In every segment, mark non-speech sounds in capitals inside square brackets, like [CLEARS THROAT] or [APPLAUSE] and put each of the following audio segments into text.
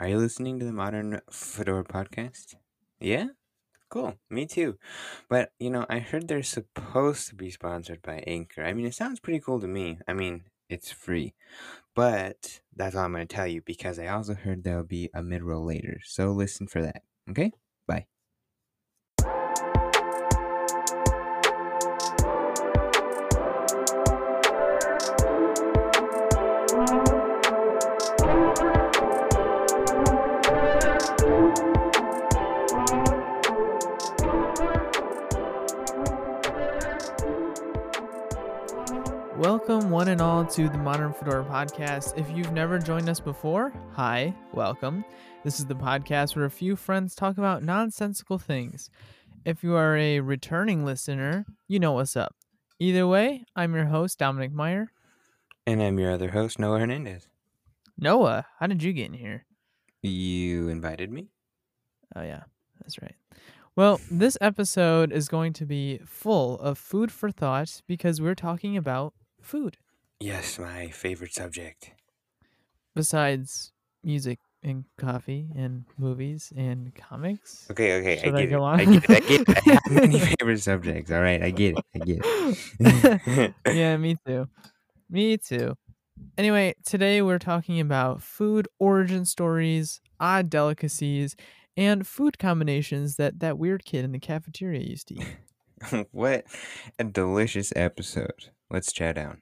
Are you listening to the Modern Fedora podcast? Yeah? Cool. Me too. But, you know, I heard they're supposed to be sponsored by Anchor. I mean, it sounds pretty cool to me. I mean, it's free. But that's all I'm going to tell you because I also heard there'll be a mid roll later. So listen for that. Okay? Welcome, one and all, to the Modern Fedora podcast. If you've never joined us before, hi, welcome. This is the podcast where a few friends talk about nonsensical things. If you are a returning listener, you know what's up. Either way, I'm your host, Dominic Meyer. And I'm your other host, Noah Hernandez. Noah, how did you get in here? You invited me? Oh, yeah, that's right. Well, this episode is going to be full of food for thought because we're talking about food. Yes, my favorite subject. Besides music and coffee and movies and comics. Okay, okay, Should I I get it. go I get it. I get it. I have many favorite subjects. All right, I get it. I get it. [LAUGHS] yeah, me too. Me too. Anyway, today we're talking about food origin stories, odd delicacies, and food combinations that that weird kid in the cafeteria used to eat. [LAUGHS] what a delicious episode. Let's chat down.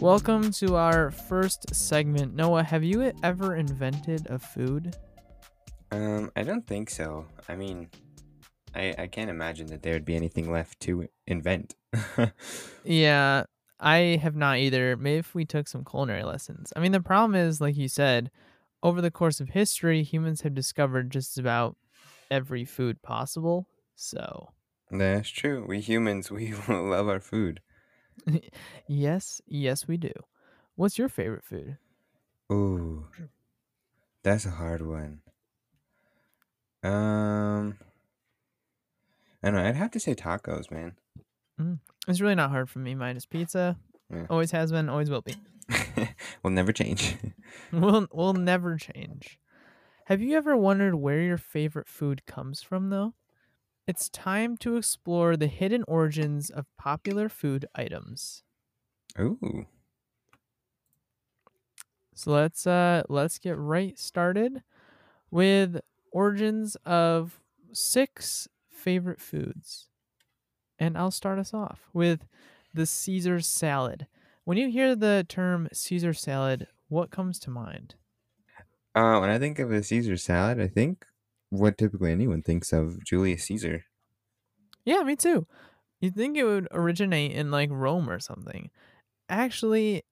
Welcome to our first segment. Noah, have you ever invented a food? Um, I don't think so. I mean, I I can't imagine that there would be anything left to invent. [LAUGHS] Yeah, I have not either. Maybe if we took some culinary lessons. I mean, the problem is, like you said, over the course of history, humans have discovered just about every food possible. So, That's true. We humans, [LAUGHS] we love our food. [LAUGHS] yes, yes, we do. What's your favorite food? Ooh, that's a hard one. Um, I don't know. I'd have to say tacos, man. It's really not hard for me. Mine is pizza. Yeah. Always has been, always will be. [LAUGHS] will never change. [LAUGHS] We'll will never change. Have you ever wondered where your favorite food comes from though? It's time to explore the hidden origins of popular food items. Ooh, So let's uh let's get right started with origins of six favorite foods. And I'll start us off with the Caesar salad. When you hear the term Caesar salad, what comes to mind? uh, when I think of a Caesar salad, I think what typically anyone thinks of Julius Caesar. Yeah, me too. You'd think it would originate in like Rome or something. Actually,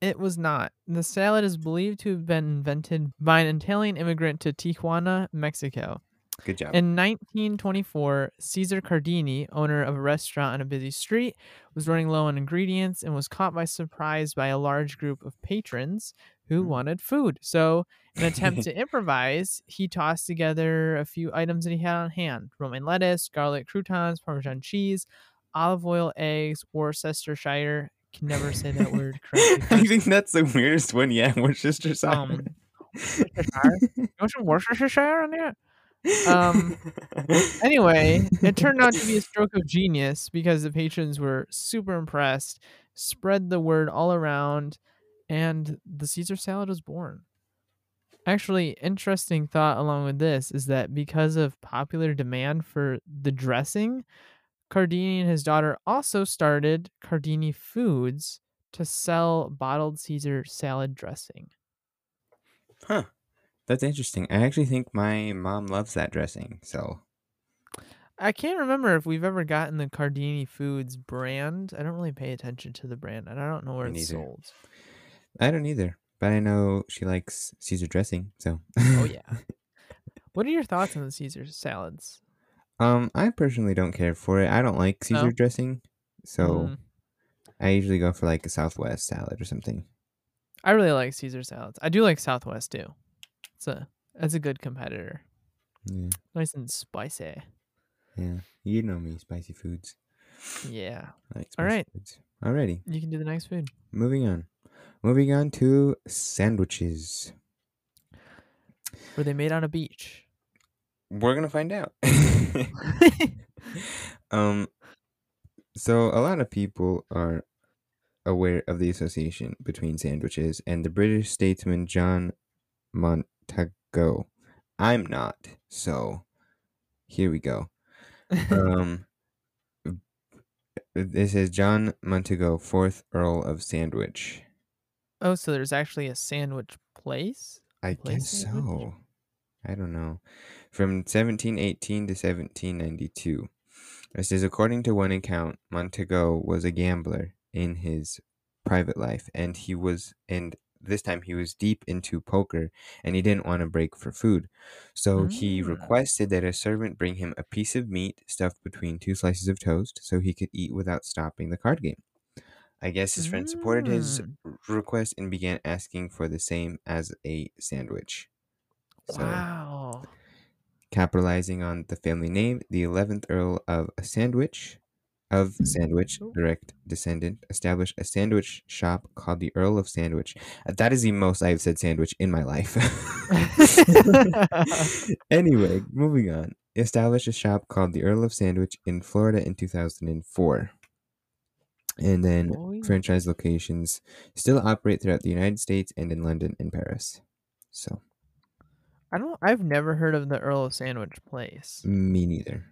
it was not. The salad is believed to have been invented by an Italian immigrant to Tijuana, Mexico. Good job. In 1924, Caesar Cardini, owner of a restaurant on a busy street, was running low on ingredients and was caught by surprise by a large group of patrons who Hmm. wanted food. So, in an attempt [LAUGHS] to improvise, he tossed together a few items that he had on hand romaine lettuce, garlic croutons, Parmesan cheese, olive oil, eggs, Worcestershire. Can never say that word correctly. [LAUGHS] I think that's the weirdest one. Yeah, Worcestershire. Um, Worcestershire? You want some Worcestershire in there? um, Anyway, it turned out to be a stroke of genius because the patrons were super impressed, spread the word all around, and the Caesar salad was born. Actually, interesting thought along with this is that because of popular demand for the dressing, Cardini and his daughter also started Cardini Foods to sell bottled Caesar salad dressing. Huh. That's interesting. I actually think my mom loves that dressing. So I can't remember if we've ever gotten the Cardini Foods brand. I don't really pay attention to the brand, and I don't know where Me it's neither. sold. I don't either. But I know she likes Caesar dressing. So Oh [LAUGHS] yeah. what are your thoughts on the Caesar salads? Um, I personally don't care for it. I don't like Caesar No? dressing, so Mm, I usually go for like a Southwest salad or something. I really like Caesar salads. I do like Southwest too. It's a that's a good competitor. Yeah, Nice and spicy. yeah. You know me, spicy foods. Yeah. Like spicy right. foods. Alrighty, You can do the next food. moving on. Moving on to sandwiches. Were they made on a beach? We're gonna find out. [LAUGHS] [LAUGHS] um, so a lot of people are aware of the association between sandwiches and the British statesman John Montagu. I'm not, so here we go. [LAUGHS] Um, this is John Montagu, fourth Earl of Sandwich. oh, so there's actually a sandwich place? I Place guess sandwich? so. I don't know. From 1718 to 1792. It says, according to one account, Montagu was a gambler in his private life, and he was, and this time he was deep into poker, and he didn't want to break for food. So he Mm. requested that a servant bring him a piece of meat stuffed between two slices of toast, so he could eat without stopping the card game. I guess his friend supported his Mm. r- request and began asking for the same as a sandwich. So, Wow. capitalizing on the family name, the 11th Earl of Sandwich, of Sandwich, direct descendant, established a sandwich shop called the Earl of Sandwich. Uh, That is the most I've said sandwich in my life. [LAUGHS] anyway, moving on. Established a shop called the Earl of Sandwich in Florida in 2004. And then Boy. franchise locations still operate throughout the United States and in London and Paris. So, I don't. I've never heard of the Earl of Sandwich place. me neither.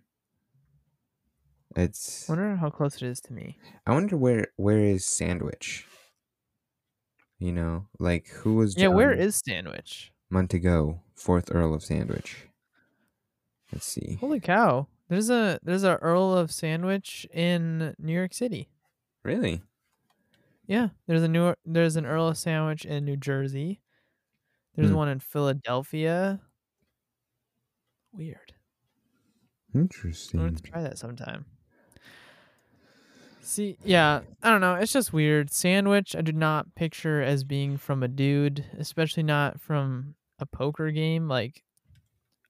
It's I Wonder how close it is to me. I wonder where where is Sandwich? You know, like who was Yeah, Where is Sandwich? Montagu, fourth Earl of Sandwich? Let's see. Holy cow! There's a there's a Earl of Sandwich in New York City. Really? Yeah, there's a new there's an Earl of Sandwich in New Jersey. There's Hmm. one in Philadelphia. Weird. Interesting. I want to try that sometime. See, yeah, I don't know. It's just weird. Sandwich, I do not picture as being from a dude, especially not from a poker game. Like,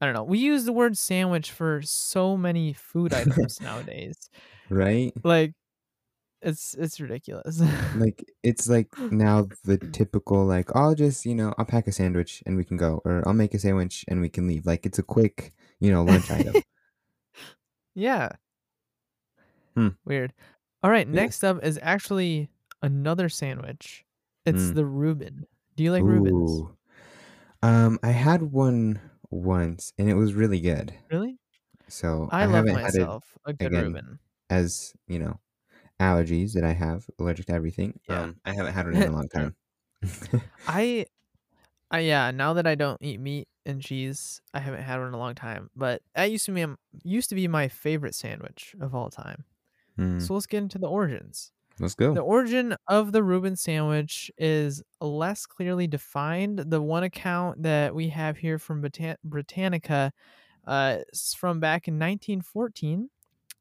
I don't know. We use the word sandwich for so many food items [LAUGHS] nowadays. Right? Like, it's it's ridiculous. Like it's like [LAUGHS] now the typical like I'll just, you know, I'll pack a sandwich and we can go or I'll make a sandwich and we can leave. Like it's a quick, you know, lunch item. [LAUGHS] yeah. Hmm. Weird. All right, next up is actually another sandwich. It's Mm. the Reuben. Do you like Reubens? Ooh. Um I had one once and it was really good. Really? So I, I, love haven't had it myself a good again. Reuben. as you know allergies that I have allergic to everything. Yeah. Um, I haven't had one in a [LAUGHS] long time. I, [LAUGHS] I yeah. Now that I don't eat meat and cheese, I haven't had one in a long time. But that used to be used to be my favorite sandwich of all time. Hmm, So let's get into the origins. let's go. The origin of the Reuben sandwich is less clearly defined. The one account that we have here from Britan- Britannica uh, is from back in 1914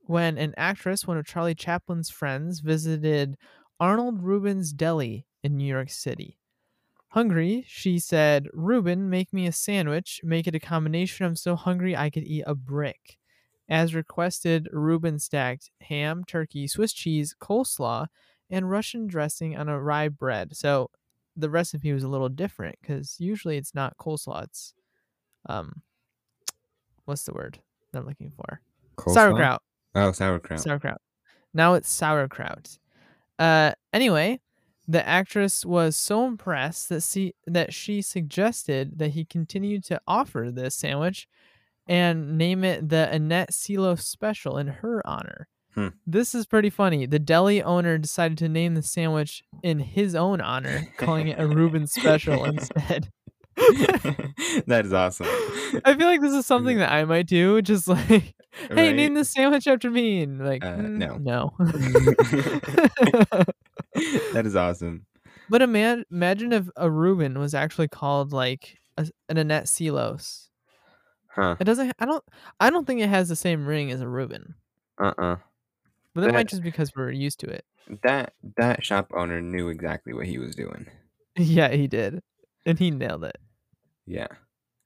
when an actress, one of Charlie Chaplin's friends, visited Arnold Reuben's Deli in New York City. Hungry, she said, Reuben, make me a sandwich. Make it a combination. I'm so hungry I could eat a brick. As requested, Reuben stacked ham, turkey, Swiss cheese, coleslaw, and Russian dressing on a rye bread. So the recipe was a little different because usually it's not coleslaw. It's um, what's the word I'm looking for? Coleslaw? Sauerkraut. Oh, sauerkraut. Sauerkraut. Now it's sauerkraut. Uh, anyway, the actress was so impressed that she that she suggested that he continue to offer this sandwich and name it the Annette Silo Special in her honor. Hmm. This is pretty funny. The deli owner decided to name the sandwich in his own honor, calling it a Reuben Special instead. [LAUGHS] that is awesome. I feel like this is something that I might do. Just like, [LAUGHS] hey, Right? name this sandwich after me. And like, Uh, "Mm, no." no. [LAUGHS] that is awesome. but ima- imagine if a Reuben was actually called like a, an Annette Silos. Huh. It doesn't. I don't. I don't think it has the same ring as a Reuben. Uh-uh. But that That- might just because we're used to it. That that shop owner knew exactly what he was doing. [LAUGHS] yeah, he did, and he nailed it. Yeah.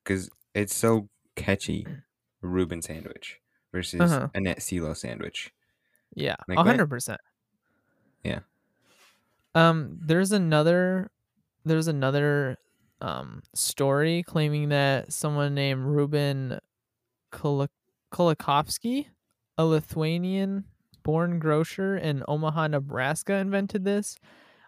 Cuz it's so catchy. [CLEARS THROAT] Reuben sandwich versus Uh-huh. Annette Silo sandwich. Yeah, Like a hundred percent. Yeah. Um, there's another, there's another, um, story claiming that someone named Reuben Kulik- Kulakofsky, a Lithuanian-born grocer in Omaha, Nebraska, invented this.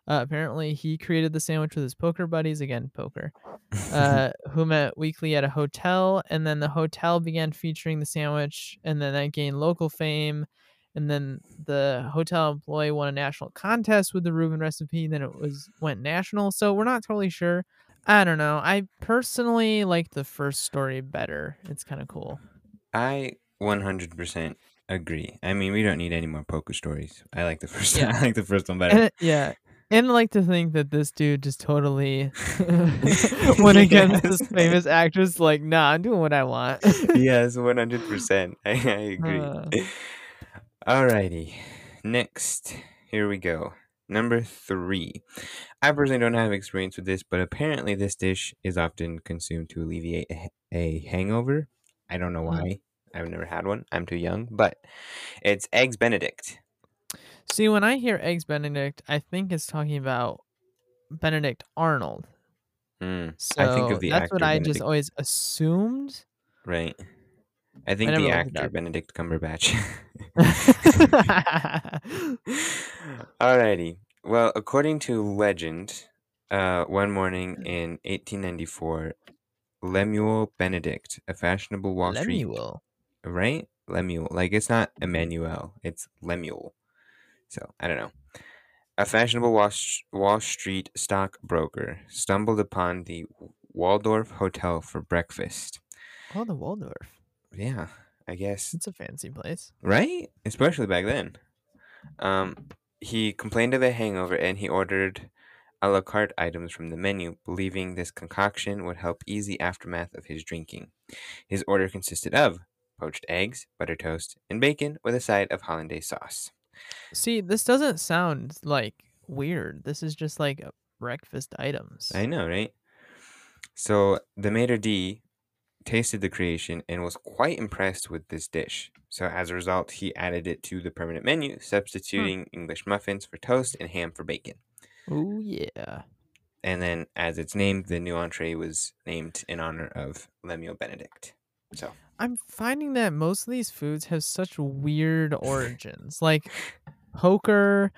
Uh, apparently, he created the sandwich with his poker buddies. Again, poker. [LAUGHS] uh, who met weekly at a hotel, and then the hotel began featuring the sandwich, and then that gained local fame. And then the hotel employee won a national contest with the Reuben recipe. Then it was went national. So we're not totally sure. I don't know. I personally like the first story better. It's kind of cool. I 100% agree. I mean, we don't need any more poker stories. I like the first [LAUGHS] Yeah. I like the first one better. it- yeah. And I like to think that this dude just totally [LAUGHS] [LAUGHS] went against this famous actress. Like, nah, I'm doing what I want. yes, 100%. I, I agree. Uh. Alrighty. Next, here we go. Number three. I personally don't have experience with this, but apparently this dish is often consumed to alleviate a, a hangover. I don't know Mm. why. I've never had one. I'm too young, but it's eggs Benedict. See, when I hear eggs Benedict, I think it's talking about Benedict Arnold. Mm, So I think of the that's actor what I just always assumed. right. I think never the actor. Benedict Cumberbatch. [LAUGHS] Alrighty. Well, according to legend, uh, one morning in 1894, Lemuel Benedict, a fashionable Wall Street, Lemuel. right? Lemuel, like it's not Emmanuel, it's Lemuel. So I don't know. A fashionable Wall, Wall Street stockbroker stumbled upon the Waldorf Hotel for breakfast. Oh, the Waldorf. Yeah, I guess It's a fancy place. right? Especially back then. Um, he complained of a hangover and he ordered a la carte items from the menu, believing this concoction would help ease the aftermath of his drinking. His order consisted of poached eggs, butter toast, and bacon with a side of hollandaise sauce. See, this doesn't sound like weird. This is just like breakfast items. I know, right? So the maitre d' tasted the creation and was quite impressed with this dish. So as a result, he added it to the permanent menu, hmm. substituting English muffins for toast and ham for bacon. Oh yeah. And then, as it's named, the new entree was named in honor of Lemuel Benedict. So, I'm finding that most of these foods have such weird [LAUGHS] origins. like poker,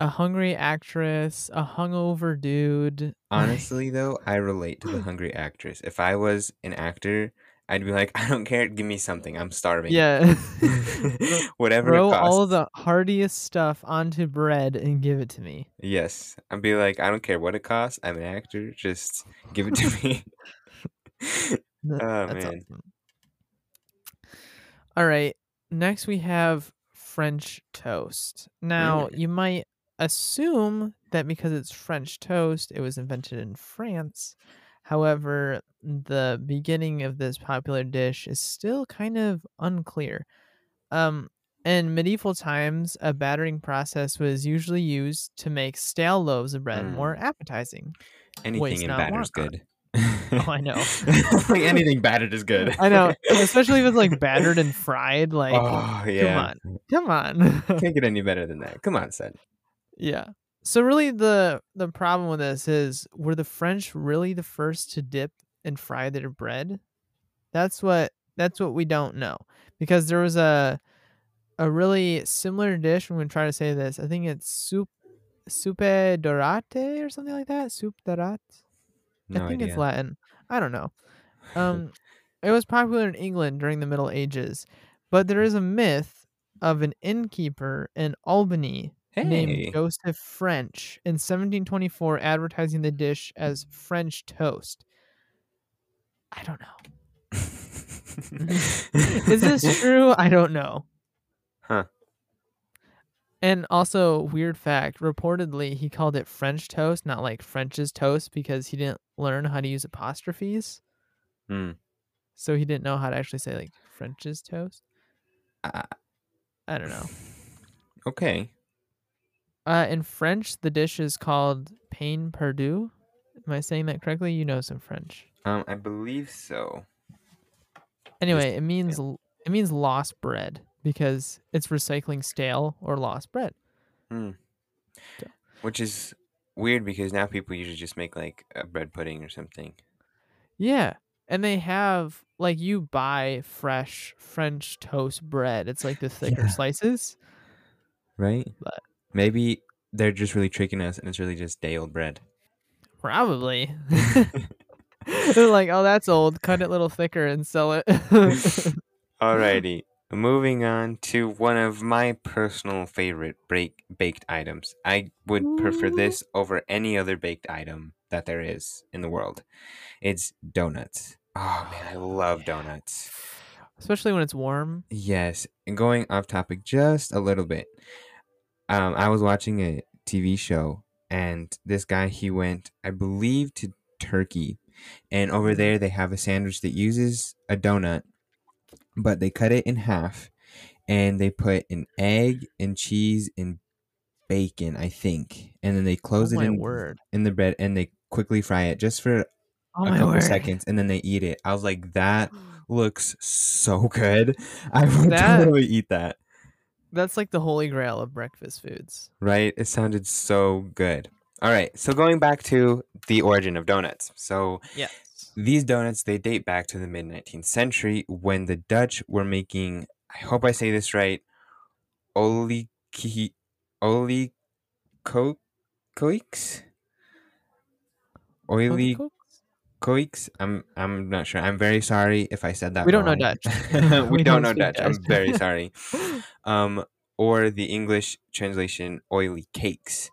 a hungry actress, a hungover dude. [LAUGHS] honestly, though, I relate to the hungry actress. If I was an actor, I'd be like, [LAUGHS] I don't care, give me something. I'm starving. yeah. [LAUGHS] Whatever Throw it costs. all the heartiest stuff onto bread and give it to me. Yes. I'd be like, I don't care what it costs. I'm an actor. Just give it to me. Oh, That's man. awesome. All right. Next we have French toast. Now, Mm. you might assume that because it's French toast, it was invented in France. However, the beginning of this popular dish is still kind of unclear. Um, in medieval times, a battering process was usually used to make stale loaves of bread Mm. more appetizing. Anything in batter's want good. Oh, I know. [LAUGHS] like anything battered is good. I know, especially if it's like battered and [LAUGHS] fried. Like, oh, yeah. come on, come on. Can't get [LAUGHS] any better than that. Come on, son. Yeah. So really, the the problem with this is, were the French really the first to dip and fry their bread? That's what that's what we don't know because there was a a really similar dish. I'm gonna try to say this. I think it's soup soupe dorate or something like that. Soup dorate. No I think idea. it's Latin. I don't know. [LAUGHS] Um, it was popular in England during the Middle Ages, but there is a myth of an innkeeper in Albany Hey. named Joseph French in 1724 advertising the dish as French toast. I don't know. [LAUGHS] Is this true? I don't know. Huh. And also, weird fact, reportedly he called it French toast, not like French's toast, because he didn't learn how to use apostrophes. Hmm. So he didn't know how to actually say like French's toast. Uh, I don't know. [SIGHS] okay. Uh, in French, the dish is called pain perdu. Am I saying that correctly? You know some French. Um, I believe so. Anyway, it means l- it means lost bread because it's recycling stale or lost bread. Hmm. So- Which is weird because now people usually just make like a bread pudding or something. Yeah. And they have like you buy fresh French toast bread. It's like the thicker Yeah. slices. Right? But- Maybe they're just really tricking us and it's really just day old bread. Probably. [LAUGHS] [LAUGHS] They're like, oh, that's old. Cut it a little thicker and sell it. [LAUGHS] Alrighty. Moving on to one of my personal favorite break- baked items. I would prefer this over any other baked item that there is in the world. It's donuts. Oh man, I oh, love donuts. Especially when it's warm. Yes, and going off topic just a little bit. Um, I was watching a TV show, and this guy he went, I believe, to Turkey, and over there they have a sandwich that uses a donut, but they cut it in half, and they put an egg and cheese and bacon, I think, and then they close oh it in word. in the bread, and they quickly fry it just for Oh a couple word. seconds, and then they eat it. I was like, that [GASPS] looks so good. [LAUGHS] I would That- totally eat that. That's like the holy grail of breakfast foods. Right? It sounded so good. All right. So going back to the origin of donuts. So Yes. these donuts they date back to the mid 19th century when the Dutch were making. I hope I say this right. Oli oli koiks. Oily Coix. I'm I'm not sure. I'm very sorry if I said that. We don't know wrong. Dutch. [LAUGHS] we, [LAUGHS] We don't know speak Dutch. I'm very sorry. [LAUGHS] Um, or the English translation, oily cakes.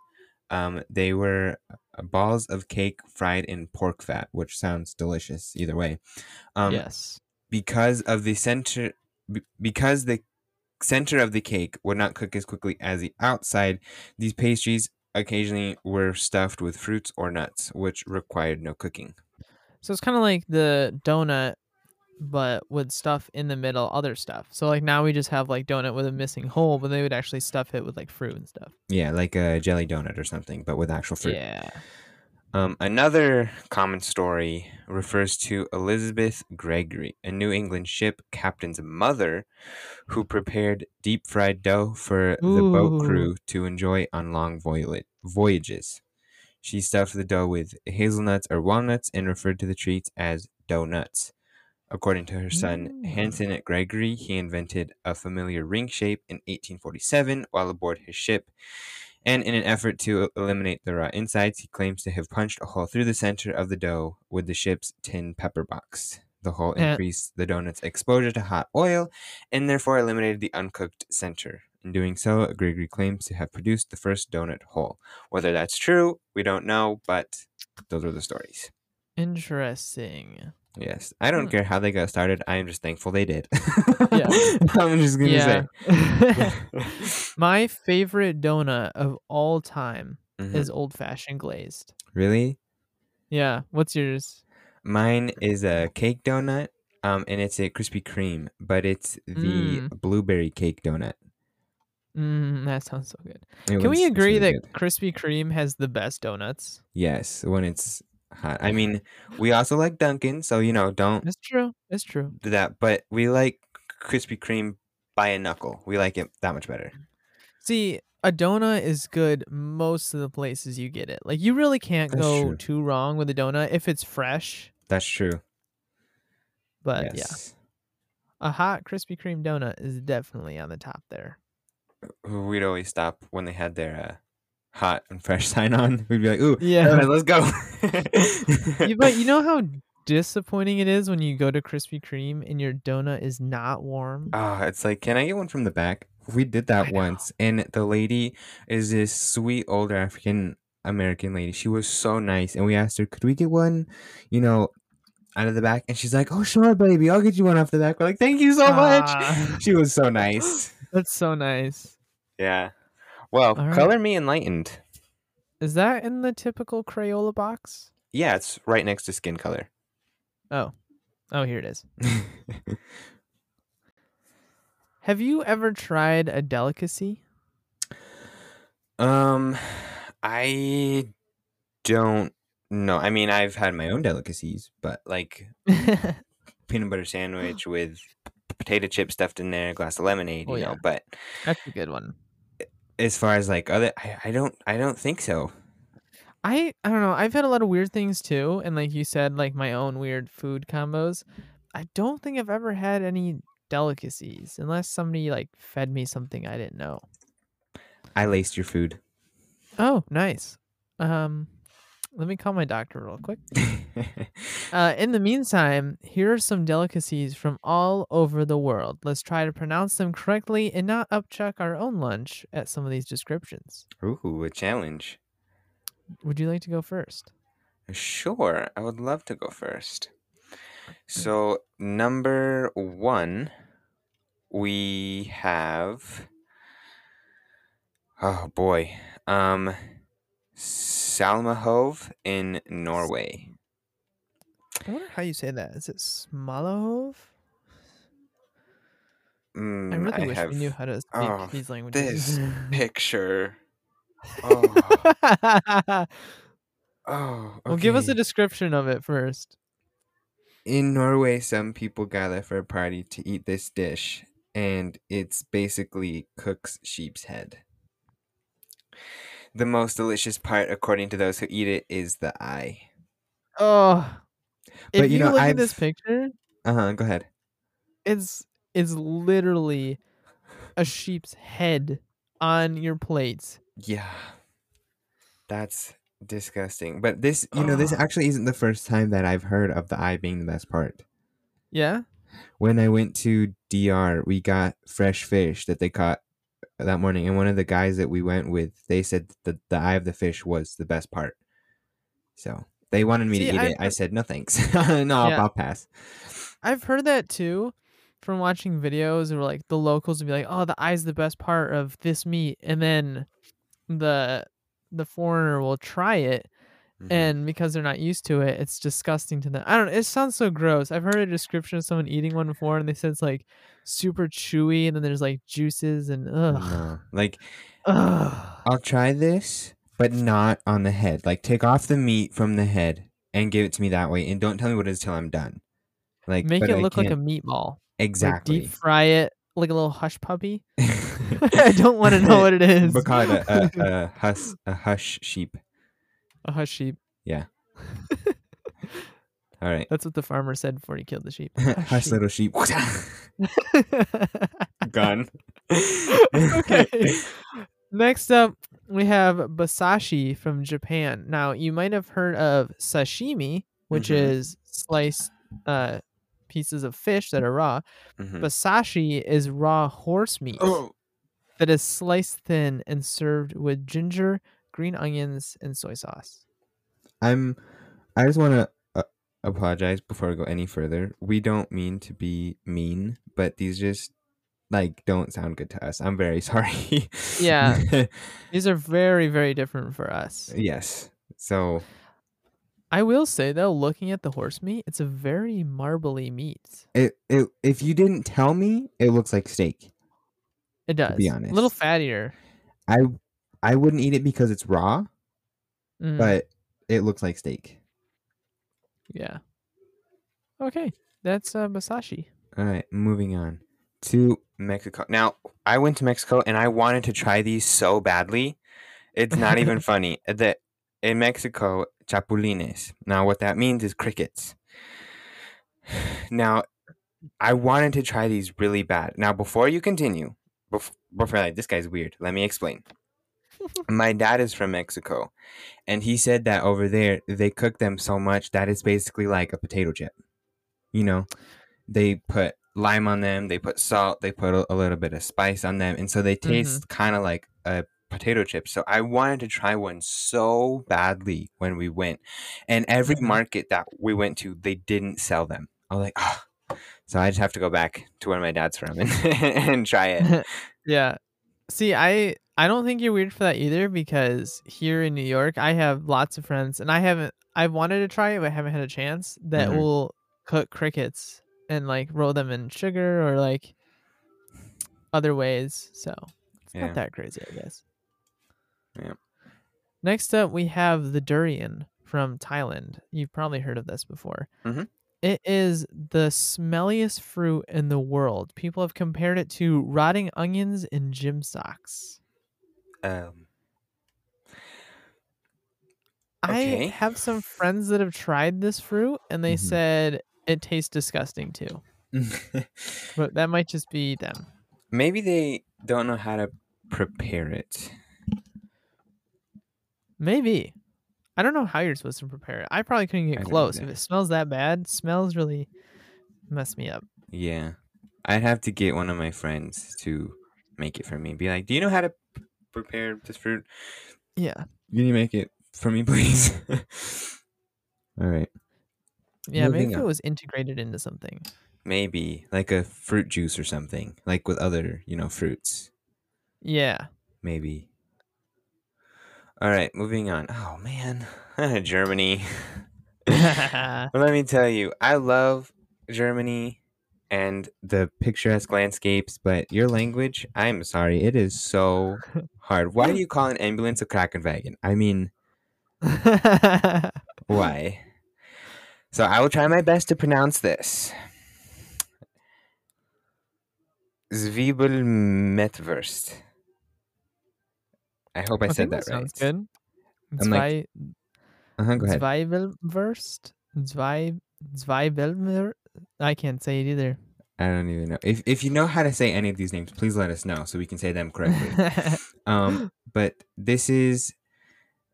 Um, they were uh, balls of cake fried in pork fat, which sounds delicious either way. Um, yes. because of the center, be- because the center of the cake would not cook as quickly as the outside. These pastries occasionally were stuffed with fruits or nuts, which required no cooking. So it's kind of like the donut, but with stuff in the middle, other stuff. So like now we just have like donut with a missing hole, but they would actually stuff it with like fruit and stuff. Yeah, like a jelly donut or something, but with actual fruit. Yeah. Um, another common story refers to Elizabeth Gregory, a New England ship captain's mother who prepared deep fried dough for the boat crew to enjoy on long voy- voyages. She stuffed the dough with hazelnuts or walnuts and referred to the treats as doughnuts. According to her son Mm. Hanson Gregory, he invented a familiar ring shape in 1847 while aboard his ship. And in an effort to eliminate the raw insides, he claims to have punched a hole through the center of the dough with the ship's tin pepper box. The hole increased the donut's exposure to hot oil and therefore eliminated the uncooked center. In doing so, Gregory claims to have produced the first donut hole. Whether that's true, we don't know, but those are the stories. Interesting. Yes. I don't Hmm. care how they got started. I am just thankful they did. Yeah. [LAUGHS] I'm just going to Yeah. say. [LAUGHS] My favorite donut of all time Mhm. is old fashioned glazed. Really? Yeah. What's yours? Mine is a cake donut, um, and it's a Krispy Kreme, but it's the Mm. blueberry cake donut. Mm, that sounds so good. It Can we agree really that good. Krispy Kreme has the best donuts? Yes, when it's hot. I mean, we also like Dunkin', so you know, don't It's true. It's true. do that. But we like Krispy Kreme by a knuckle. We like it that much better. See, a donut is good most of the places you get it. Like you really can't That's go true. too wrong with a donut if it's fresh. That's true. But yeah, a hot Krispy Kreme donut is definitely on the top there. We'd always stop when they had their uh, hot and fresh [LAUGHS] sign on. We'd be like, "Ooh, Yeah. let's go." You- but you know [LAUGHS] how disappointing it is when you go to Krispy Kreme and your donut is not warm. Ah, it's like, can I get one from the back? We did that I know. once, and the lady is this sweet older African American lady. She was so nice, and we asked her, could we get one, you know, out of the back? And she's like, oh, sure, baby, I'll get you one off the back. We're like, thank you so much. Ah, She was so nice. [GASPS] that's so nice. Yeah. Well, right. color me enlightened. Is that in the typical Crayola box? Yeah, it's right next to skin color. Oh. Oh, here it is. [LAUGHS] Have you ever tried a delicacy? um, I don't know. I mean, I've had my own delicacies, but like [LAUGHS] peanut butter sandwich with potato chip stuffed in there, a glass of lemonade, you Oh, know. yeah. But That's a good one. As far as like other, I, I don't, I don't think so. I I don't know. I've had a lot of weird things too, and like you said, like my own weird food combos. I don't think I've ever had any delicacies unless somebody like fed me something I didn't know. I laced your food. Oh, nice. Um, let me call my doctor real quick. [LAUGHS] Uh, in the meantime, here are some delicacies from all over the world. Let's try to pronounce them correctly and not upchuck our own lunch at some of these descriptions. Ooh, a challenge. Would you like to go first? Sure, I would love to go first. So, number one, we have. Oh boy. Um, Salmahove in Norway. I wonder how you say that. Is it Smalahove? Mm, I really I wish have we knew how to speak oh, these languages. this [LAUGHS] picture. [LAUGHS] Oh, oh. Well, give us a description of it first. In Norway, some people gather for a party to eat this dish, and it's basically cook's sheep's head. The most delicious part, according to those who eat it, is the eye. Oh, if But, you, you know, look at this picture, Uh huh. Go ahead. it's it's literally a sheep's head on your plate. Yeah, that's disgusting. But this, you know, this actually isn't the first time that I've heard of the eye being the best part. Yeah. When I went to DR, we got fresh fish that they caught that morning, and one of the guys that we went with, they said that the eye of the fish was the best part. So they wanted me See, to eat I've- it. I said no, thanks. [LAUGHS] no, I'll- Yeah. I'll pass. I've heard that too from watching videos where like the locals would be like, "Oh, the eye's the best part of this meat," and then the the foreigner will try it, Mhm. and because they're not used to it, it's disgusting to them. I don't. know. It sounds so gross. I've heard a description of someone eating one before, and they said it's like super chewy, and then there's like juices and ugh, no, like ugh. I'll try this, but not on the head. Like take off the meat from the head and give it to me that way, and don't tell me what it is till I'm done. Like Make it I look like a meatball. Like exactly. deep fry it like a little hush puppy. [LAUGHS] [LAUGHS] I don't want to know what it [LAUGHS] is. But call it a, a, a hush a hush sheep. A hush sheep. Yeah. [LAUGHS] All right, That's what the farmer said before he killed the sheep. [LAUGHS] hush sheep. little sheep. [LAUGHS] Gone. okay. Next up, we have basashi from Japan. Now, you might have heard of sashimi, which Mhm. is sliced uh, pieces of fish that are raw. Mhm. Basashi is raw horse meat Oh, that is sliced thin and served with ginger, green onions, and soy sauce. I'm. I just want to uh, apologize before I go any further. We don't mean to be mean, but these just like don't sound good to us. I'm very [LAUGHS] sorry. Yeah. [LAUGHS] These are very, very different for us. yes. So I will say though, looking at the horse meat, it's a very marbly meat. it, it if you didn't tell me, it looks like steak. It does. be honest, A little fattier. I I wouldn't eat it because it's raw, Mm, but it looks like steak. yeah. Okay, that's uh, basashi. All right, moving on to Mexico. Now, I went to Mexico and I wanted to try these so badly. It's not even [LAUGHS] funny. That in Mexico, chapulines. Now, what that means is crickets. [SIGHS] Now, I wanted to try these really bad. Now, before you continue, bef- before like, this guy's weird. Let me explain. My dad is from Mexico, and he said that over there they cook them so much that it's basically like a potato chip. You know, they put lime on them, they put salt, they put a, a little bit of spice on them, and so they taste kind of like a potato chip. So I wanted to try one so badly when we went, and every Mhm. market that we went to, they didn't sell them. I was like, ah. So I just have to go back to where my dad's from and, [LAUGHS] and try it. [LAUGHS] yeah. See, I I don't think you're weird for that either because here in New York, I have lots of friends, and I haven't. I've wanted to try it, but haven't had a chance. That Mhm. will cook crickets and like roll them in sugar or like other ways. So it's Yeah. not that crazy, I guess. Yeah. Next up, we have the durian from Thailand. You've probably heard of this before. Mhm. It is the smelliest fruit in the world. People have compared it to rotting onions and gym socks. Um, I have some friends that have tried this fruit and they Mhm. said it tastes disgusting too. [LAUGHS] But that might just be them. maybe they don't know how to prepare it. Maybe. I don't know how you're supposed to prepare it. I probably couldn't get don't close. If it smells that bad, smells really mess me up. Yeah, I'd have to get one of my friends to make it for me. Be like, "Do you know how to p- prepare this fruit? Yeah. Can you make it for me, [LAUGHS] please?" All right. Yeah, maybe Moving if it was integrated into something. Maybe like a fruit juice or something, like with other, you know, fruits. Yeah. Maybe. All right, moving on. Oh man, [LAUGHS] Germany. [LAUGHS] Let me tell you, I love Germany and the picturesque landscapes, but your language, I'm sorry, it is so hard. Why do you call an ambulance a Krankenwagen? I mean, [LAUGHS] why? So I will try my best to pronounce this. Zwiebelmetwurst. I hope I, I said that, that right. sounds good. I'm like- Uh-huh, go ahead. Zweibelwurst? Zwei, Zweibelwurst? I can't say it either. I don't even know. If if you know how to say any of these names, please let us know so we can say them correctly. [LAUGHS] um, but this is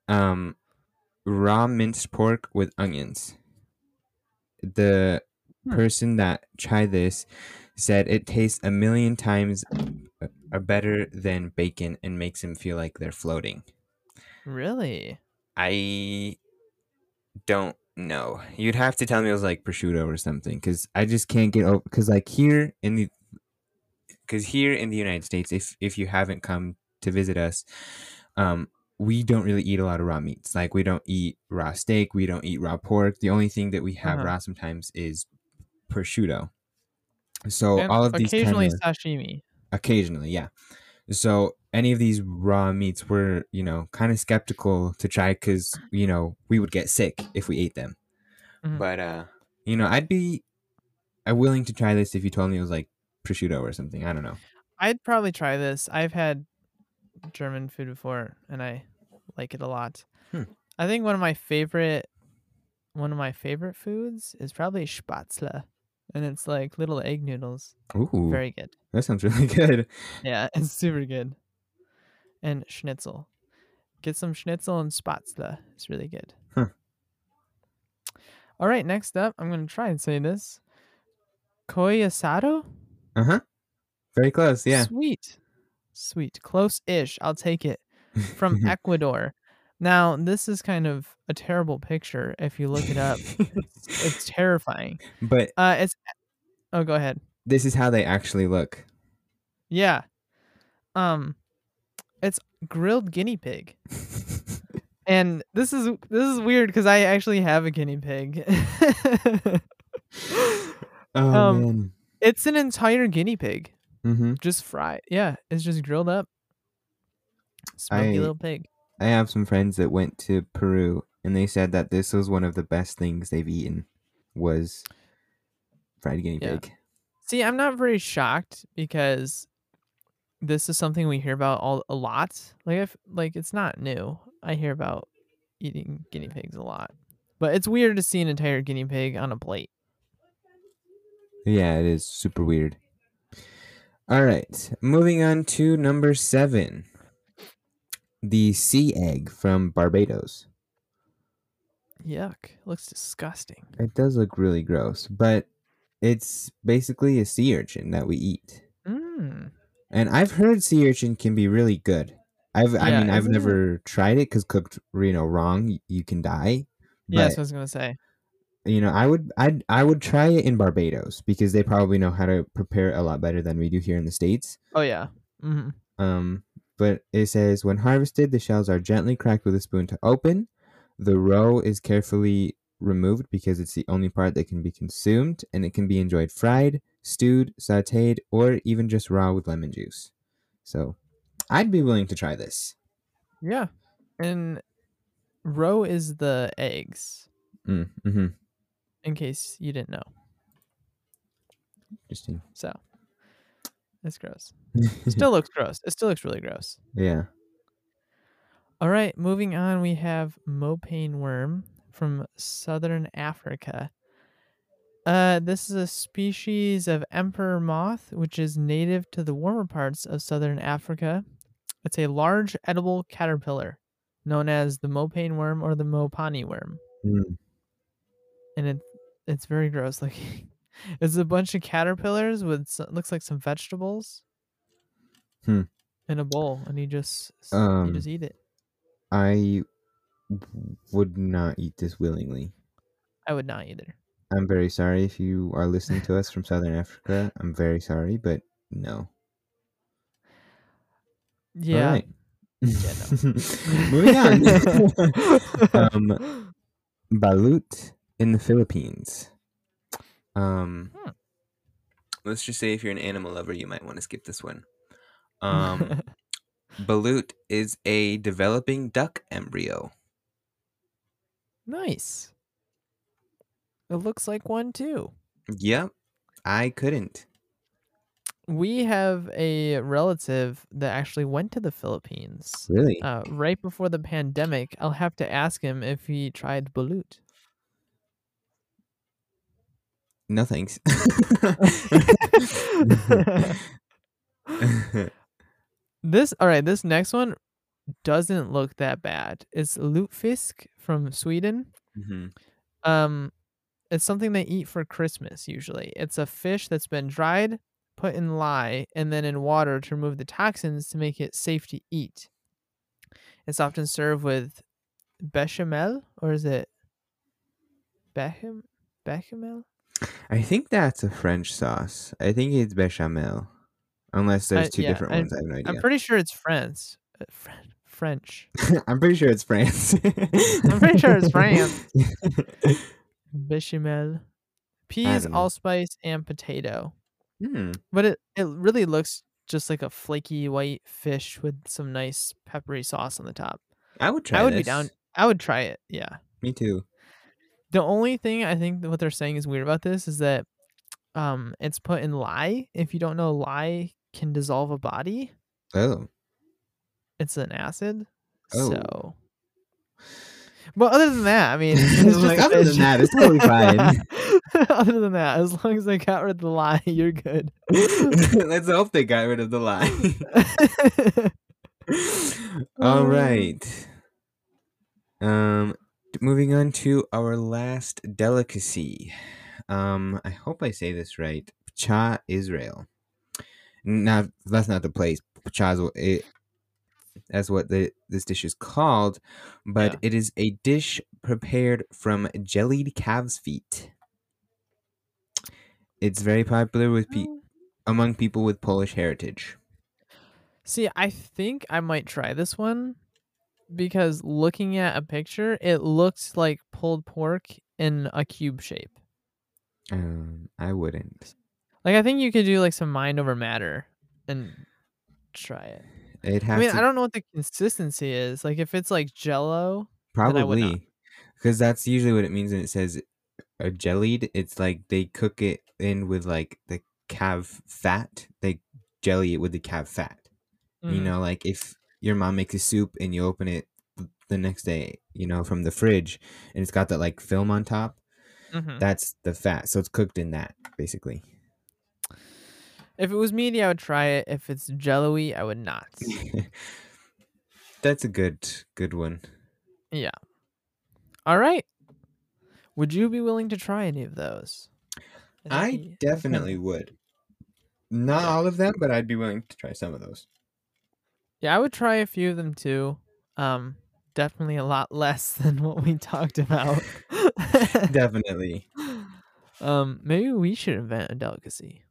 um raw minced pork with onions. The Hmm. person that tried this said it tastes a million times uh, better than bacon and makes them feel like they're floating. really? I don't know. You'd have to tell me it was like prosciutto or something because I just can't get over. Because like here in the, because here in the United States, if if you haven't come to visit us, um, we don't really eat a lot of raw meats. Like we don't eat raw steak, we don't eat raw pork. The only thing that we have Uh-huh. raw sometimes is prosciutto. So And all of these occasionally sashimi. occasionally yeah so any of these raw meats were you know kind of skeptical to try because you know we would get sick if we ate them Mhm. but uh you know i'd be uh, willing to try this if you told me it was like prosciutto or something i don't know I'd probably try this. I've had German food before and I like it a lot. Hmm. I think one of my favorite one of my favorite foods is probably Spätzle. And it's like little egg noodles. Ooh, Very good. that sounds really [LAUGHS] good Yeah, it's super good. And schnitzel. Get some schnitzel and Spätzle. It's really good. Huh. All right, next up, I'm going to try and say this. Koi asado? uh-huh very close yeah Sweet. Sweet. Close ish. I'll take it. [LAUGHS] From Ecuador. Now, this is kind of a terrible picture if you look it up. It's, it's [LAUGHS] terrifying. but Uh it's Oh, go ahead. this is how they actually look Yeah. Um it's grilled guinea pig. [LAUGHS] And this is this is weird cuz I actually have a guinea pig. [LAUGHS] oh Um, man it's an entire guinea pig, mm-hmm. just fried. Yeah, it's just grilled up. Smoky I- little pig. i have some friends that went to peru and they said that this was one of the best things they've eaten was fried guinea Yeah. pig See, I'm not very shocked because this is something we hear about all a lot. Like if like it's not new. I hear about eating guinea pigs a lot. But it's weird to see an entire guinea pig on a plate. Yeah, it is super weird. All right, moving on to number seven the sea egg from Barbados. Yuck. Looks disgusting. It does look really gross, but it's basically a sea urchin that we eat. Mm. And I've heard sea urchin can be really good. I've, I mean, I've isn't it- never tried it because cooked, you know, wrong, you can die. But Yeah, that's what I was gonna say. you know, I would, I, I would try it in Barbados because they probably know how to prepare it a lot better than we do here in the states. Oh yeah. Mm-hmm. Um, but it says when harvested, the shells are gently cracked with a spoon to open. The roe is carefully removed because it's the only part that can be consumed, and it can be enjoyed fried, stewed, sautéed, or even just raw with lemon juice. So, I'd be willing to try this. Yeah. And roe is the eggs. Mm, hmm in case you didn't know. Interesting. So it's gross. [LAUGHS] Still looks gross. It still looks really gross. yeah. All right, moving on, we have mopane worm from southern Africa. Uh, this is a species of emperor moth, which is native to the warmer parts of southern Africa. It's a large edible caterpillar known as the mopane worm or the mopani worm, Mm. and it it's very gross looking. [LAUGHS] it's a bunch of caterpillars with s looks like some vegetables Hmm. in a bowl, and you just s- you Um, just eat it. I would not eat this willingly. I would not either. I'm very sorry if you are listening to us from Southern Africa. I'm very sorry, but no. Yeah. Right. Yeah, [LAUGHS] Moving on. [LAUGHS] um, balut in the Philippines. Um, Hmm. let's just say if you're an animal lover, you might want to skip this one. [LAUGHS] Um, balut is a developing duck embryo. nice. It looks like one too. Yep, I couldn't. We have a relative that actually went to the Philippines Really? uh, right before the pandemic. I'll have to ask him if he tried balut. no thanks. [LAUGHS] [LAUGHS] this all right. This next one doesn't look that bad. It's Lutfisk from Sweden. Mhm. Um, it's something they eat for Christmas usually. It's a fish that's been dried, put in lye, and then in water to remove the toxins to make it safe to eat. It's often served with bechamel, or is it becham bechamel? I think that's a French sauce. I think it's bechamel. Unless there's I- two yeah, different I- ones, I have no idea. I'm pretty sure it's France. Uh, Fren- French. [LAUGHS] I'm pretty sure it's France. I'm pretty sure it's France. [LAUGHS] Bechamel, peas, allspice, and potato. Hmm. But it, it really looks just like a flaky white fish with some nice peppery sauce on the top. I would try I would this. be down. I would try it. Yeah. Me too. The only thing I think what they're saying is weird about this is that um it's put in lye. If you don't know lye can dissolve a body, Oh. it's an acid. Oh. So But other than that, I mean, Like, other than that, it's totally fine. [LAUGHS] other than that, as long as they got rid of the lye, you're good. [LAUGHS] Let's hope they got rid of the lye. [LAUGHS] All right. Um, right. Um, moving on to our last delicacy. Um, I hope I say this right. Pcha Israel. Now that's not the place. Pcha is what. The this dish is called, but Yeah. it is a dish prepared from jellied calves' feet. It's very popular with pe- among people with Polish heritage. See, I think I might try this one because looking at a picture, it looks like pulled pork in a cube shape. Um, I wouldn't. Like I think you could do like some mind over matter and try it. It has I mean, to I don't know what the consistency is. Like if it's like jello, I would not. probably because that's usually what it means when it says a jellied. It's like they cook it in with like the calf fat. They jelly it with the calf fat. You mhm, know, like if your mom makes a soup and you open it the next day, you know, from the fridge, and it's got that like film on top. mhm. That's the fat. So it's cooked in that basically. If it was meaty, I would try it. If it's jello-y, I would not. [LAUGHS] that's a good good one. yeah. All right. Would you be willing to try any of those? I [LAUGHS] definitely would. Not all of them, but I'd be willing to try some of those. Yeah, I would try a few of them too. Um, definitely a lot [LAUGHS] less than what we talked about. Definitely. um, maybe we should invent a delicacy.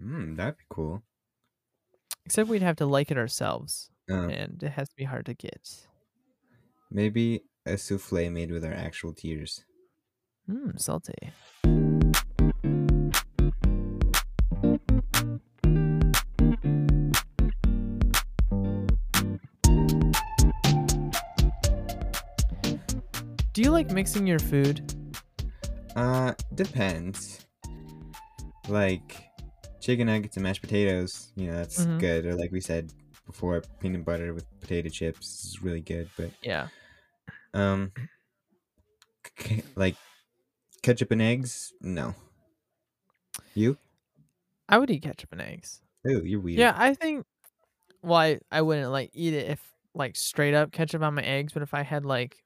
Mm, that'd be cool. Except we'd have to like it ourselves, Um, and it has to be hard to get. maybe a souffle made with our actual tears. Mmm, salty. Do you like mixing your food? Uh, depends. Like chicken nuggets and mashed potatoes, you know, that's Mhm. good. Or like we said before, peanut butter with potato chips is really good. But Yeah. um, k- like ketchup and eggs, no. You? I would eat ketchup and eggs. Ooh, you're weird. Yeah, I think. Well, I, I wouldn't like eat it if like straight up ketchup on my eggs, but if I had like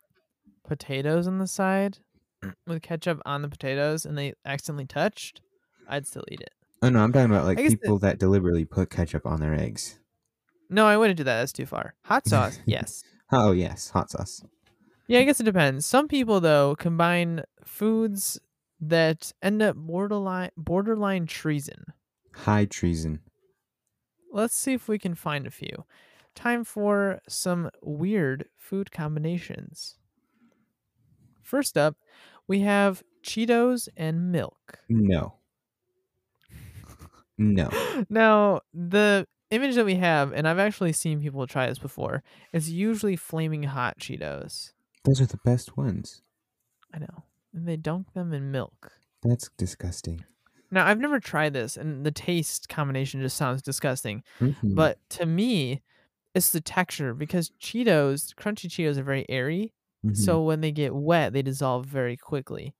potatoes on the side [CLEARS THROAT] with ketchup on the potatoes and they accidentally touched, I'd still eat it. Oh no, I'm talking about like guess the- people that deliberately put ketchup on their eggs. No, I wouldn't do that. That's too far. Hot [LAUGHS] sauce, yes. Oh yes, hot sauce. Yeah, I guess it depends. Some people though combine foods that end up borderline borderline treason. High treason. Let's see if we can find a few. Time for some weird food combinations. First up, we have Cheetos and milk. No. No. Now, the image that we have, and I've actually seen people try this before, is usually flaming hot Cheetos. Those are the best ones. I know. And they dunk them in milk. That's disgusting. Now, I've never tried this, and the taste combination just sounds disgusting. Mhm. But to me, it's the texture because Cheetos, crunchy Cheetos, are very airy. Mhm. So when they get wet, they dissolve very quickly.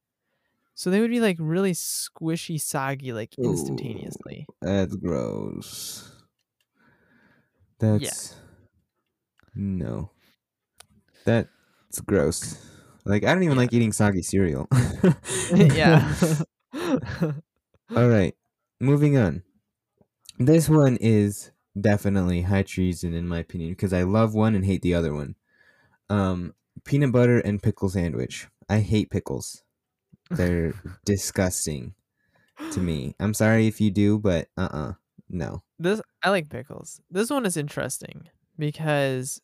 So they would be like really squishy, soggy, like Ooh. instantaneously. That's gross. That's no. That's gross. Like I don't even Yeah. like eating soggy cereal. [LAUGHS] yeah. [LAUGHS] [LAUGHS] All right. Moving on. This one is definitely high treason in my opinion because I love one and hate the other one. Um peanut butter and pickle sandwich. I hate pickles. They're disgusting to me. [LAUGHS] I'm sorry if you do, but uh-uh. No. this I like pickles. This one is interesting because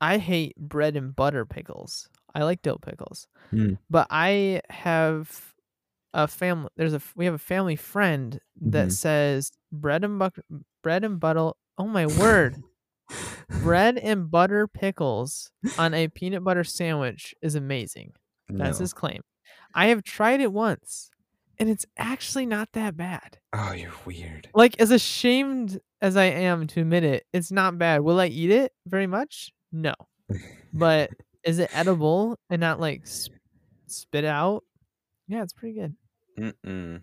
I hate bread and butter pickles. I like dill pickles. Mm. But I have a family there's a we have a family friend that Mhm. says bread and butter bread and butter oh my word bread and butter pickles on a peanut butter sandwich is amazing that's No. his claim i have tried it once and it's actually not that bad Oh, you're weird. like as ashamed as i am to admit it it's not bad will i eat it very much no but [LAUGHS] is it edible and not like s- spit out yeah it's pretty good Mm-mm.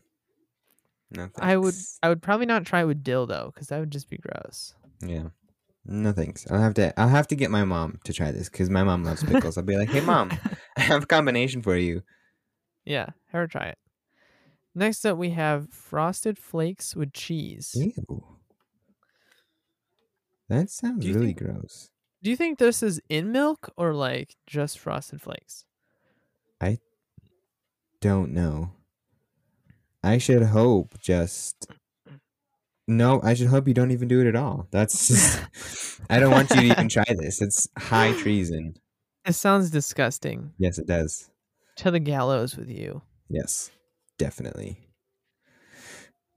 No I would. I would probably not try with dill though, because that would just be gross. Yeah. No thanks. I'll have to I'll have to get my mom to try this because my mom loves pickles. I'll be like, hey mom, I [LAUGHS] have a combination for you. Yeah, have her try it. Next up, we have frosted flakes with cheese. Ew. That sounds really think- gross. Do you think this is in milk or like just frosted flakes? I don't know. I should hope just no, I should hope you don't even do it at all. That's just [LAUGHS] [LAUGHS] I don't want you to even try this. It's high treason. It sounds disgusting. Yes, it does. To the gallows with you. Yes, definitely.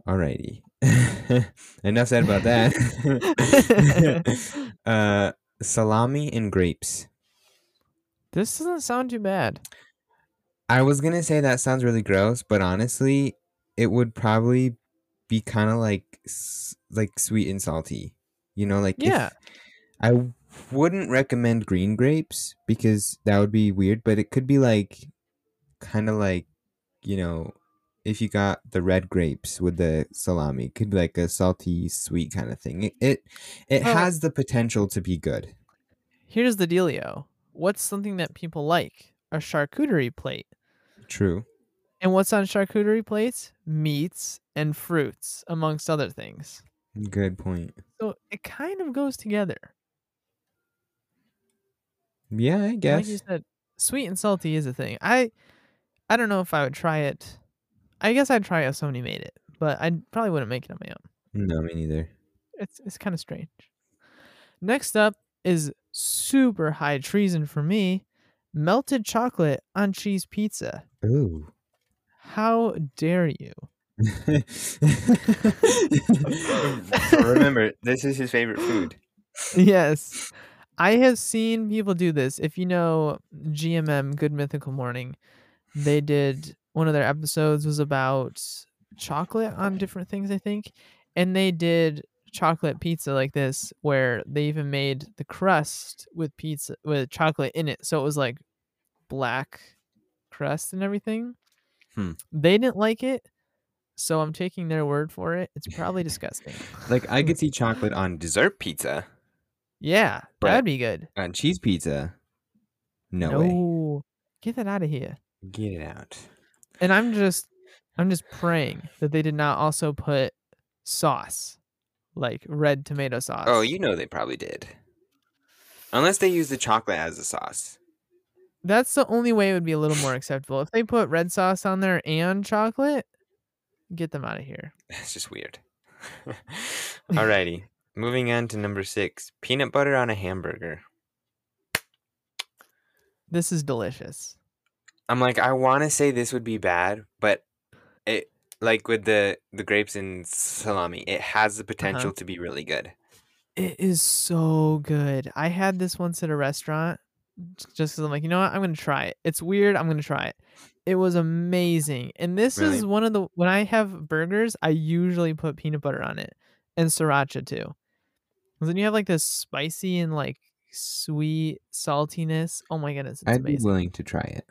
Alrighty. [LAUGHS] Enough said about that. [LAUGHS] uh, salami and grapes. This doesn't sound too bad. I was gonna say that sounds really gross, but honestly, it would probably be kind of like like sweet and salty. You know, like if- Yeah. I wouldn't recommend green grapes because that would be weird, but it could be like kind of like you know if you got the red grapes with the salami, it could be like a salty sweet kind of thing. It it, it Well- has the potential to be good. Here's the dealio. What's something that people like? A charcuterie plate. True. And what's on charcuterie plates? Meats and fruits, amongst other things. Good point. So it kind of goes together. Yeah, I guess. Like you said, sweet and salty is a thing. I I don't know if I would try it. I guess I'd try it if somebody made it, but I probably wouldn't make it on my own. No, me neither. It's it's kind of strange. Next up is super high treason for me. Melted chocolate on cheese pizza. Ooh. How dare you? [LAUGHS] Remember, this is his favorite food. yes. I have seen people do this. If you know GMM Good Mythical Morning, they did one of their episodes was about chocolate on different things, I think. And they did chocolate pizza like this where they even made the crust with pizza with chocolate in it. So it was like black crust and everything. Hmm. They didn't like it. So I'm taking their word for it. It's probably disgusting. [LAUGHS] Like I could see chocolate on dessert pizza, Yeah, that'd be good. on cheese pizza. No, way. no, get that out of here. Get it out. And I'm just, I'm just praying that they did not also put sauce, like red tomato oh, sauce. Oh, you know they probably did. Unless they use the chocolate as a sauce. That's the only way it would be a little more acceptable. If they put red sauce on there and chocolate, get them out of here. [LAUGHS] That's just weird. [LAUGHS] Alrighty. Moving on to number six. Peanut butter on a hamburger. This is delicious. I'm like, I wanna say this would be bad, but it like with the the grapes and salami, it has the potential uh-huh. to be really good. It is so good. I had this once at a restaurant just because I'm like, you know what? I'm going to try it. It's weird. I'm going to try it. It was amazing. And this Really? is one of the, when I have burgers, I usually put peanut butter on it and sriracha too. 'Cause then you have like this spicy and like sweet saltiness. Oh my goodness. It's I'd be willing to try it.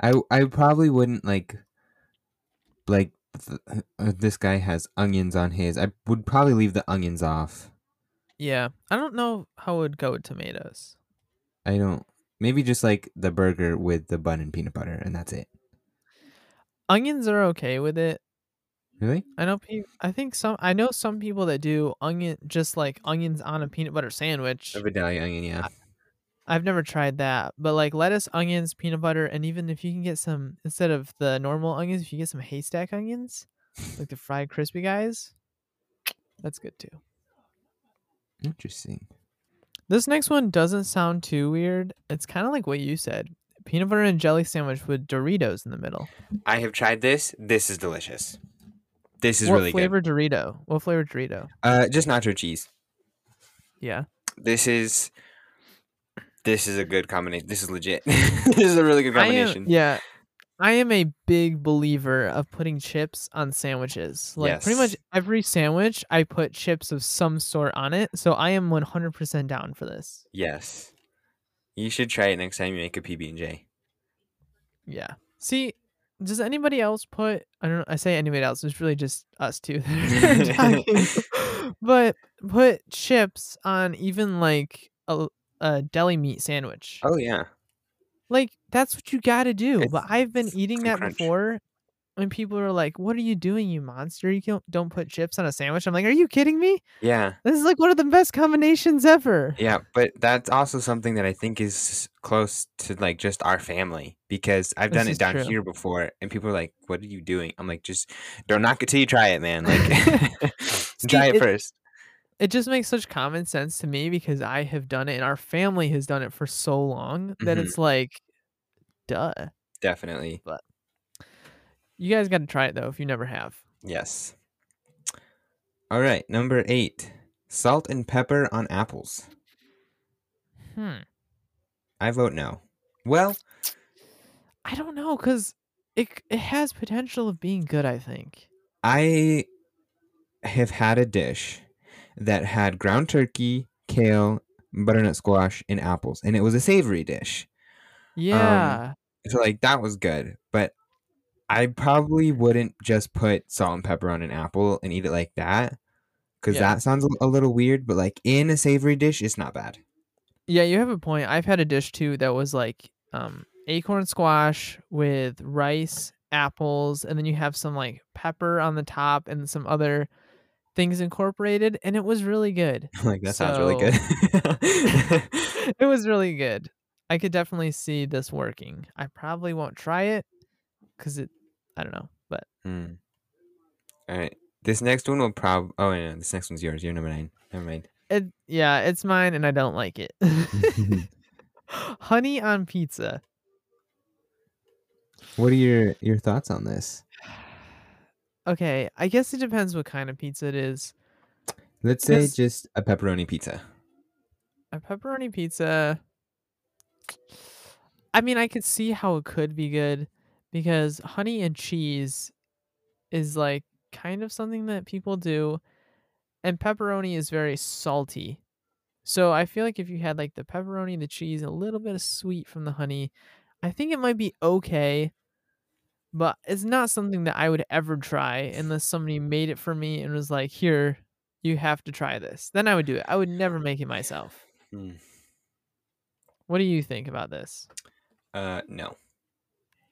I I probably wouldn't like like th- uh, this guy has onions on his. I would probably leave the onions off. Yeah. I don't know how it would go with tomatoes. I don't. Maybe just like the burger with the bun and peanut butter, and that's it. Onions are okay with it. Really? I know people. I think some. I know some people that do onion, just like onions on a peanut butter sandwich. A Vidalia onion, yeah. I've never tried that, but like lettuce, onions, peanut butter, and even if you can get some instead of the normal onions, if you get some haystack onions, like the fried crispy guys, that's good too. Interesting. This next one doesn't sound too weird. It's kind of like what you said: peanut butter and jelly sandwich with Doritos in the middle. I have tried this. This is delicious. This is really good. what really flavor Dorito? What flavor Dorito? Uh, just nacho cheese. Yeah. This is. This is a good combination. This is legit. [LAUGHS] this is a really good I am, combination. yeah. I am a big believer of putting chips on sandwiches. Like pretty much every sandwich, I put chips of some sort on it. So I am 100% down for this. Yes. You should try it next time you make a PB and J. Yeah. See, does anybody else put? I don't know. I say anybody else. It's really just us two. [LAUGHS] that are [LAUGHS] talking. but put chips on even like a, a deli meat sandwich. Oh yeah. Like that's what you got to do. but I've been eating that crunch. before. When people are like, "What are you doing, you monster? You don't, don't put chips on a sandwich." I'm like, "Are you kidding me? Yeah. This is like one of the best combinations ever." Yeah, but that's also something that I think is close to like just our family because I've This done it is down true. here before and people are like, "What are you doing?" I'm like, "Just don't knock it till you try it, man. Like [LAUGHS] [LAUGHS] try it it- first. It just makes such common sense to me because I have done it and our family has done it for so long that Mhm. it's like, duh. Definitely. But you guys got to try it though if you never have. Yes. All right, number 8. Salt and pepper on apples. Hmm. I vote no. Well, I don't know because it it has potential of being good. I think. I have had a dish that had ground turkey, kale, butternut squash, and apples, and it was a savory dish. Yeah. So like that was good, but I probably wouldn't just put salt and pepper on an apple and eat it like that because Yeah. that sounds a- a little weird. But like in a savory dish, it's not bad. Yeah, you have a point. I've had a dish too that was like um acorn squash with rice, apples, and then you have some like pepper on the top and some other things incorporated, and it was really good. [LAUGHS] like that sounds really good. [LAUGHS] [LAUGHS] it was really good. I could definitely see this working. I probably won't try it because it, I don't know, but Hmm. All right, this next one will prob. Oh no, this next one's yours. You're number nine. Never mind. it, yeah, it's mine and I don't like it. Honey on pizza. what are your your thoughts on this? Okay, I guess it depends what kind of pizza it is. Let's say Yes. just a pepperoni pizza. A pepperoni pizza. I mean, I could see how it could be good, because honey and cheese is like kind of something that people do and pepperoni is very salty. So I feel like if you had like the pepperoni, the cheese, a little bit of sweet from the honey, I think it might be okay. But it's not something that I would ever try unless somebody made it for me and was like, "Here, you have to try this." Then I would do it. I would never make it myself. Hmm. What do you think about this? Uh, no.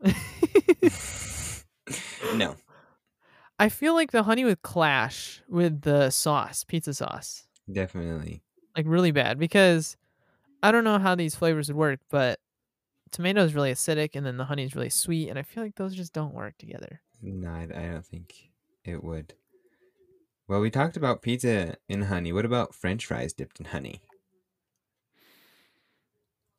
[LAUGHS] [LAUGHS] no. I feel like the honey would clash with the sauce, pizza sauce. Definitely. Like really bad because I don't know how these flavors would work, but tomato is really acidic and then the honey is really sweet and I feel like those just don't work together. No, I, I don't think it would. Well, we talked about pizza in honey. What about French fries dipped in honey?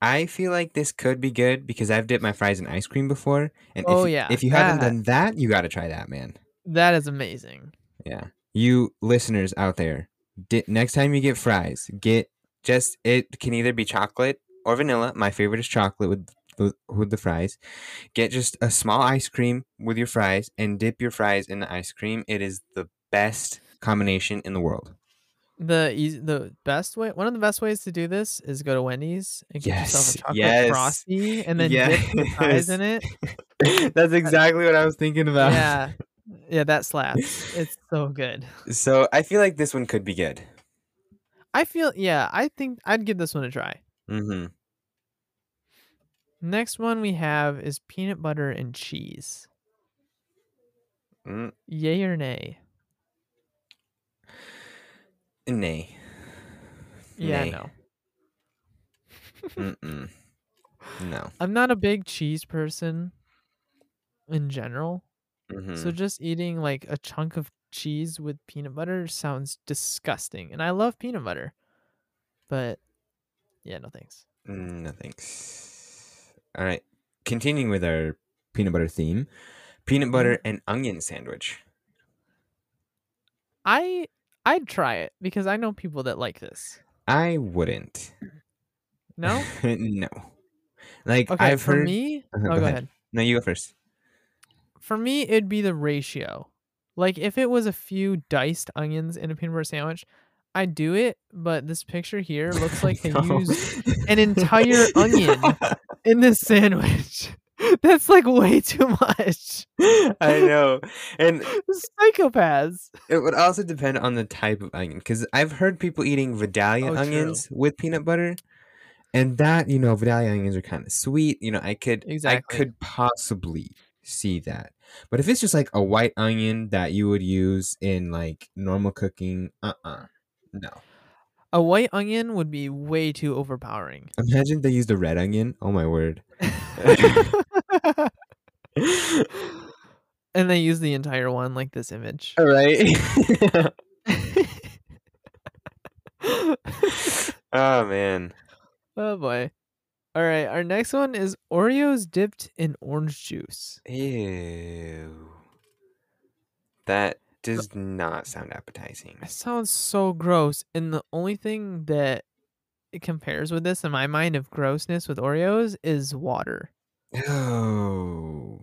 I feel like this could be good because I've dipped my fries in ice cream before, and Oh, if, yeah, if you haven't done that, you got to try that, man. That is amazing. Yeah, you listeners out there, di- next time you get fries, get just it can either be chocolate or vanilla. My favorite is chocolate with with, with the fries. Get just a small ice cream with your fries and dip your fries in the ice cream. It is the best combination in the world. The easy, the best way, one of the best ways to do this is go to Wendy's and get yourself a chocolate yes, frosty and then dip the fries in it. [LAUGHS] That's exactly what I was thinking about. Yeah, yeah, that slaps. It's so good. So I feel like this one could be good. I feel, yeah, I think I'd give this one a try. Mm-hmm. Next one we have is peanut butter and cheese. Mm, Yay or nay? nay. Yeah, Nay. no. [LAUGHS] Mm-mm. No. I'm not a big cheese person in general. Mm-hmm. So just eating like a chunk of cheese with peanut butter sounds disgusting. And I love peanut butter. But yeah, no thanks. Mm, No thanks. All right. Continuing with our peanut butter theme, peanut butter and onion sandwich. I I'd try it because I know people that like this. I wouldn't. No? [LAUGHS] no. Like Okay, I've for heard. me, [LAUGHS] Uh-huh, oh, go go ahead. ahead. No, you go first. For me, it'd be the ratio. Like if it was a few diced onions in a peanut butter sandwich, I'd do it. But this picture here looks [LAUGHS] like they No. used an entire onion in this sandwich. [LAUGHS] That's like way too much. I know, and [LAUGHS] Psychopaths. it would also depend on the type of onion because I've heard people eating Vidalia Oh, true. onions with peanut butter, and that you know Vidalia onions are kind of sweet. You know, I could Exactly. I could possibly see that, but if it's just like a white onion that you would use in like normal cooking, uh uh no. A white onion would be way too overpowering. Imagine they used a red onion. Oh my word. [LAUGHS] and they use the entire one like this image. All right. [LAUGHS] oh man. [LAUGHS] oh boy. All right, our next one is Oreos dipped in orange juice. Ew. That does not sound appetizing. It sounds so gross. And the only thing that it compares with this in my mind of grossness with Oreos is water. Oh.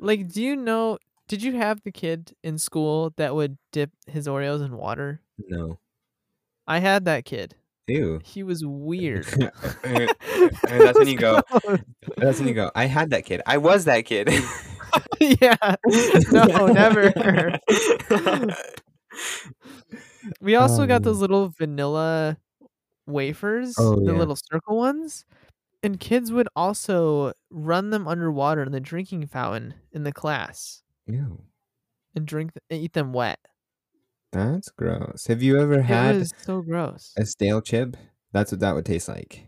Like, do you know? Did you have the kid in school that would dip his Oreos in water? No. I had that kid. Ew. He was weird. [LAUGHS] Uh, that's when you [LAUGHS] go. That's when you go. I had that kid. I was that kid. [LAUGHS] [LAUGHS] yeah. No, [LAUGHS] never. We also got Um, those little vanilla wafers, Oh, the yeah. little circle ones. And kids would also run them underwater in the drinking fountain in the class Ew. and drink and eat them wet. That's gross. Have you ever It had so gross. a stale chip? That's what that would taste like.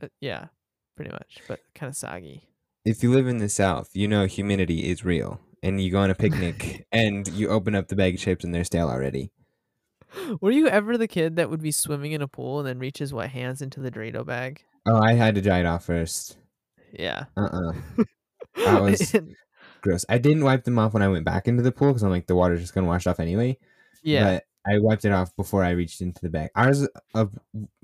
Uh, yeah, pretty much, but kind of soggy. If you live in the South, you know humidity is real. And you go on a picnic [LAUGHS] and you open up the bag of chips and they're stale already. Were you ever the kid that would be swimming in a pool and then reaches wet hands into the Dorito bag? Oh, I had to dry it off first. Yeah. Uh uh [LAUGHS] That was- Gross. I didn't wipe them off when I went back into the pool because I'm like, the water's just going to wash off anyway. yeah. But I wiped it off before I reached into the bag. Ours, uh,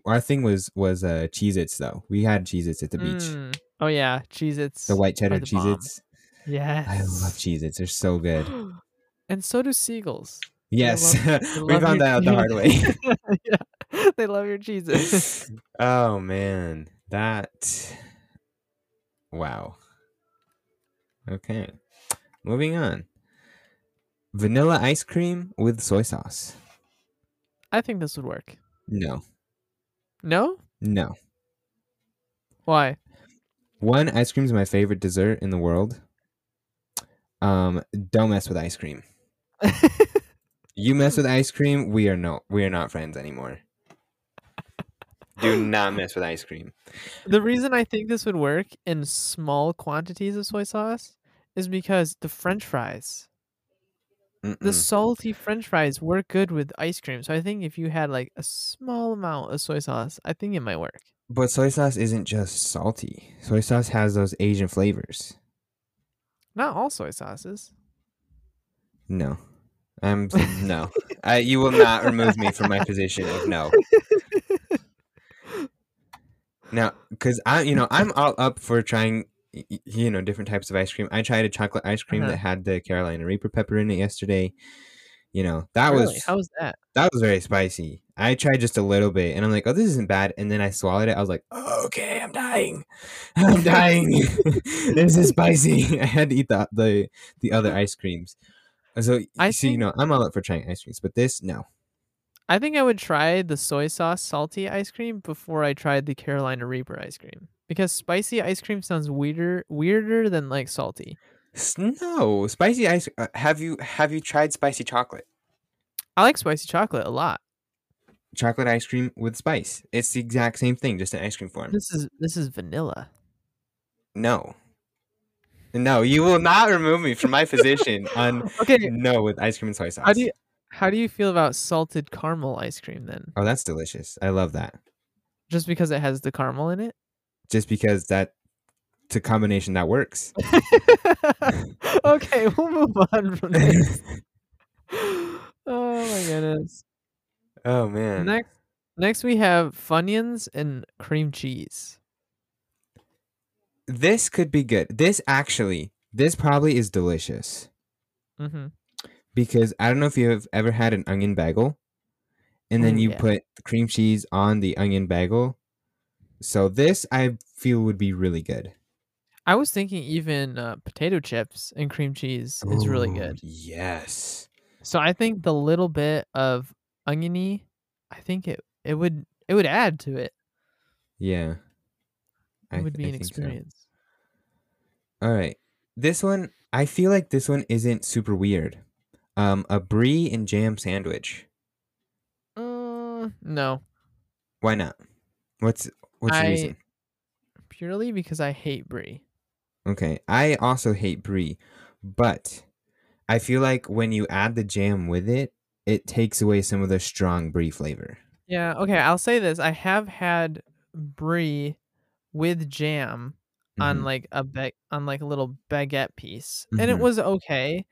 our thing was was uh, Cheez Its, though. We had Cheez Its at the beach. Oh yeah, Cheez Its. The white cheddar Cheez. Its. Yes. I love Cheez-Its. They're so good. [GASPS] and so do seagulls. Yes. love- they [LAUGHS] we found that out the hard way. [LAUGHS] [LAUGHS] yeah, they love your cheeses. oh man. That Wow. Okay. Moving on. Vanilla ice cream with soy sauce. I think this would work. No. No? No. Why? One, ice cream is my favorite dessert in the world. Um, don't mess with ice cream. [LAUGHS] You mess with ice cream, we are no we are not friends anymore. Do not mess with ice cream. the reason I think this would work in small quantities of soy sauce is because the French fries, the Mm-mm. salty French fries, work good with ice cream. So I think if you had like a small amount of soy sauce, I think it might work. But soy sauce isn't just salty. Soy sauce has those Asian flavors. Not all soy sauces. No. I'm no. I, you will not remove me from my position of no. Now, because I, you know, I'm all up for trying, you know, different types of ice cream. I tried a chocolate ice cream Uh-huh. that had the Carolina Reaper pepper in it yesterday. You know, that really? was How was that? that was very spicy. I tried just a little bit, and I'm like, oh, this isn't bad. And then I swallowed it. I was like, oh, okay, I'm dying. [LAUGHS] I'm dying. [LAUGHS] this is spicy. [LAUGHS] I had to eat the the, the other ice creams. So I see, you know, I'm all up for trying ice creams, but this, no. I think I would try the soy sauce salty ice cream before I tried the Carolina Reaper ice cream because spicy ice cream sounds weirder weirder than like salty. No, spicy ice. Uh, have you have you tried spicy chocolate? I like spicy chocolate a lot. Chocolate ice cream with spice. It's the exact same thing, just in ice cream form. This is this is vanilla. No. No, you will not remove me from my position [LAUGHS] on Okay, no with ice cream and soy sauce. how do you how do you feel about salted caramel ice cream then? Oh, that's delicious. I love that. Just because it has the caramel in it? Just because that it's a combination that works. [LAUGHS] [LAUGHS] okay, we'll move on from this. oh my goodness. Oh man. Next next we have Funyuns and cream cheese. This could be good. This actually, this probably is delicious Mm-hmm. because I don't know if you've ever had an onion bagel and then Ooh, you yeah. put cream cheese on the onion bagel. So this I feel would be really good. I was thinking even uh, potato chips and cream cheese is really good. Yes. So I think the little bit of oniony, I think it it would it would add to it. Yeah. It I would be I an think so. experience. All right. This one, I feel like this one isn't super weird. Um, a brie and jam sandwich. Uh, no, Why not? What's what's the I- reason? purely because I hate brie. Okay, I also hate brie, but I feel like when you add the jam with it, it takes away some of the strong brie flavor. Yeah, okay, I'll say this. I have had brie with jam on Mhm. like a on like a little baguette piece. And it Mhm. was okay,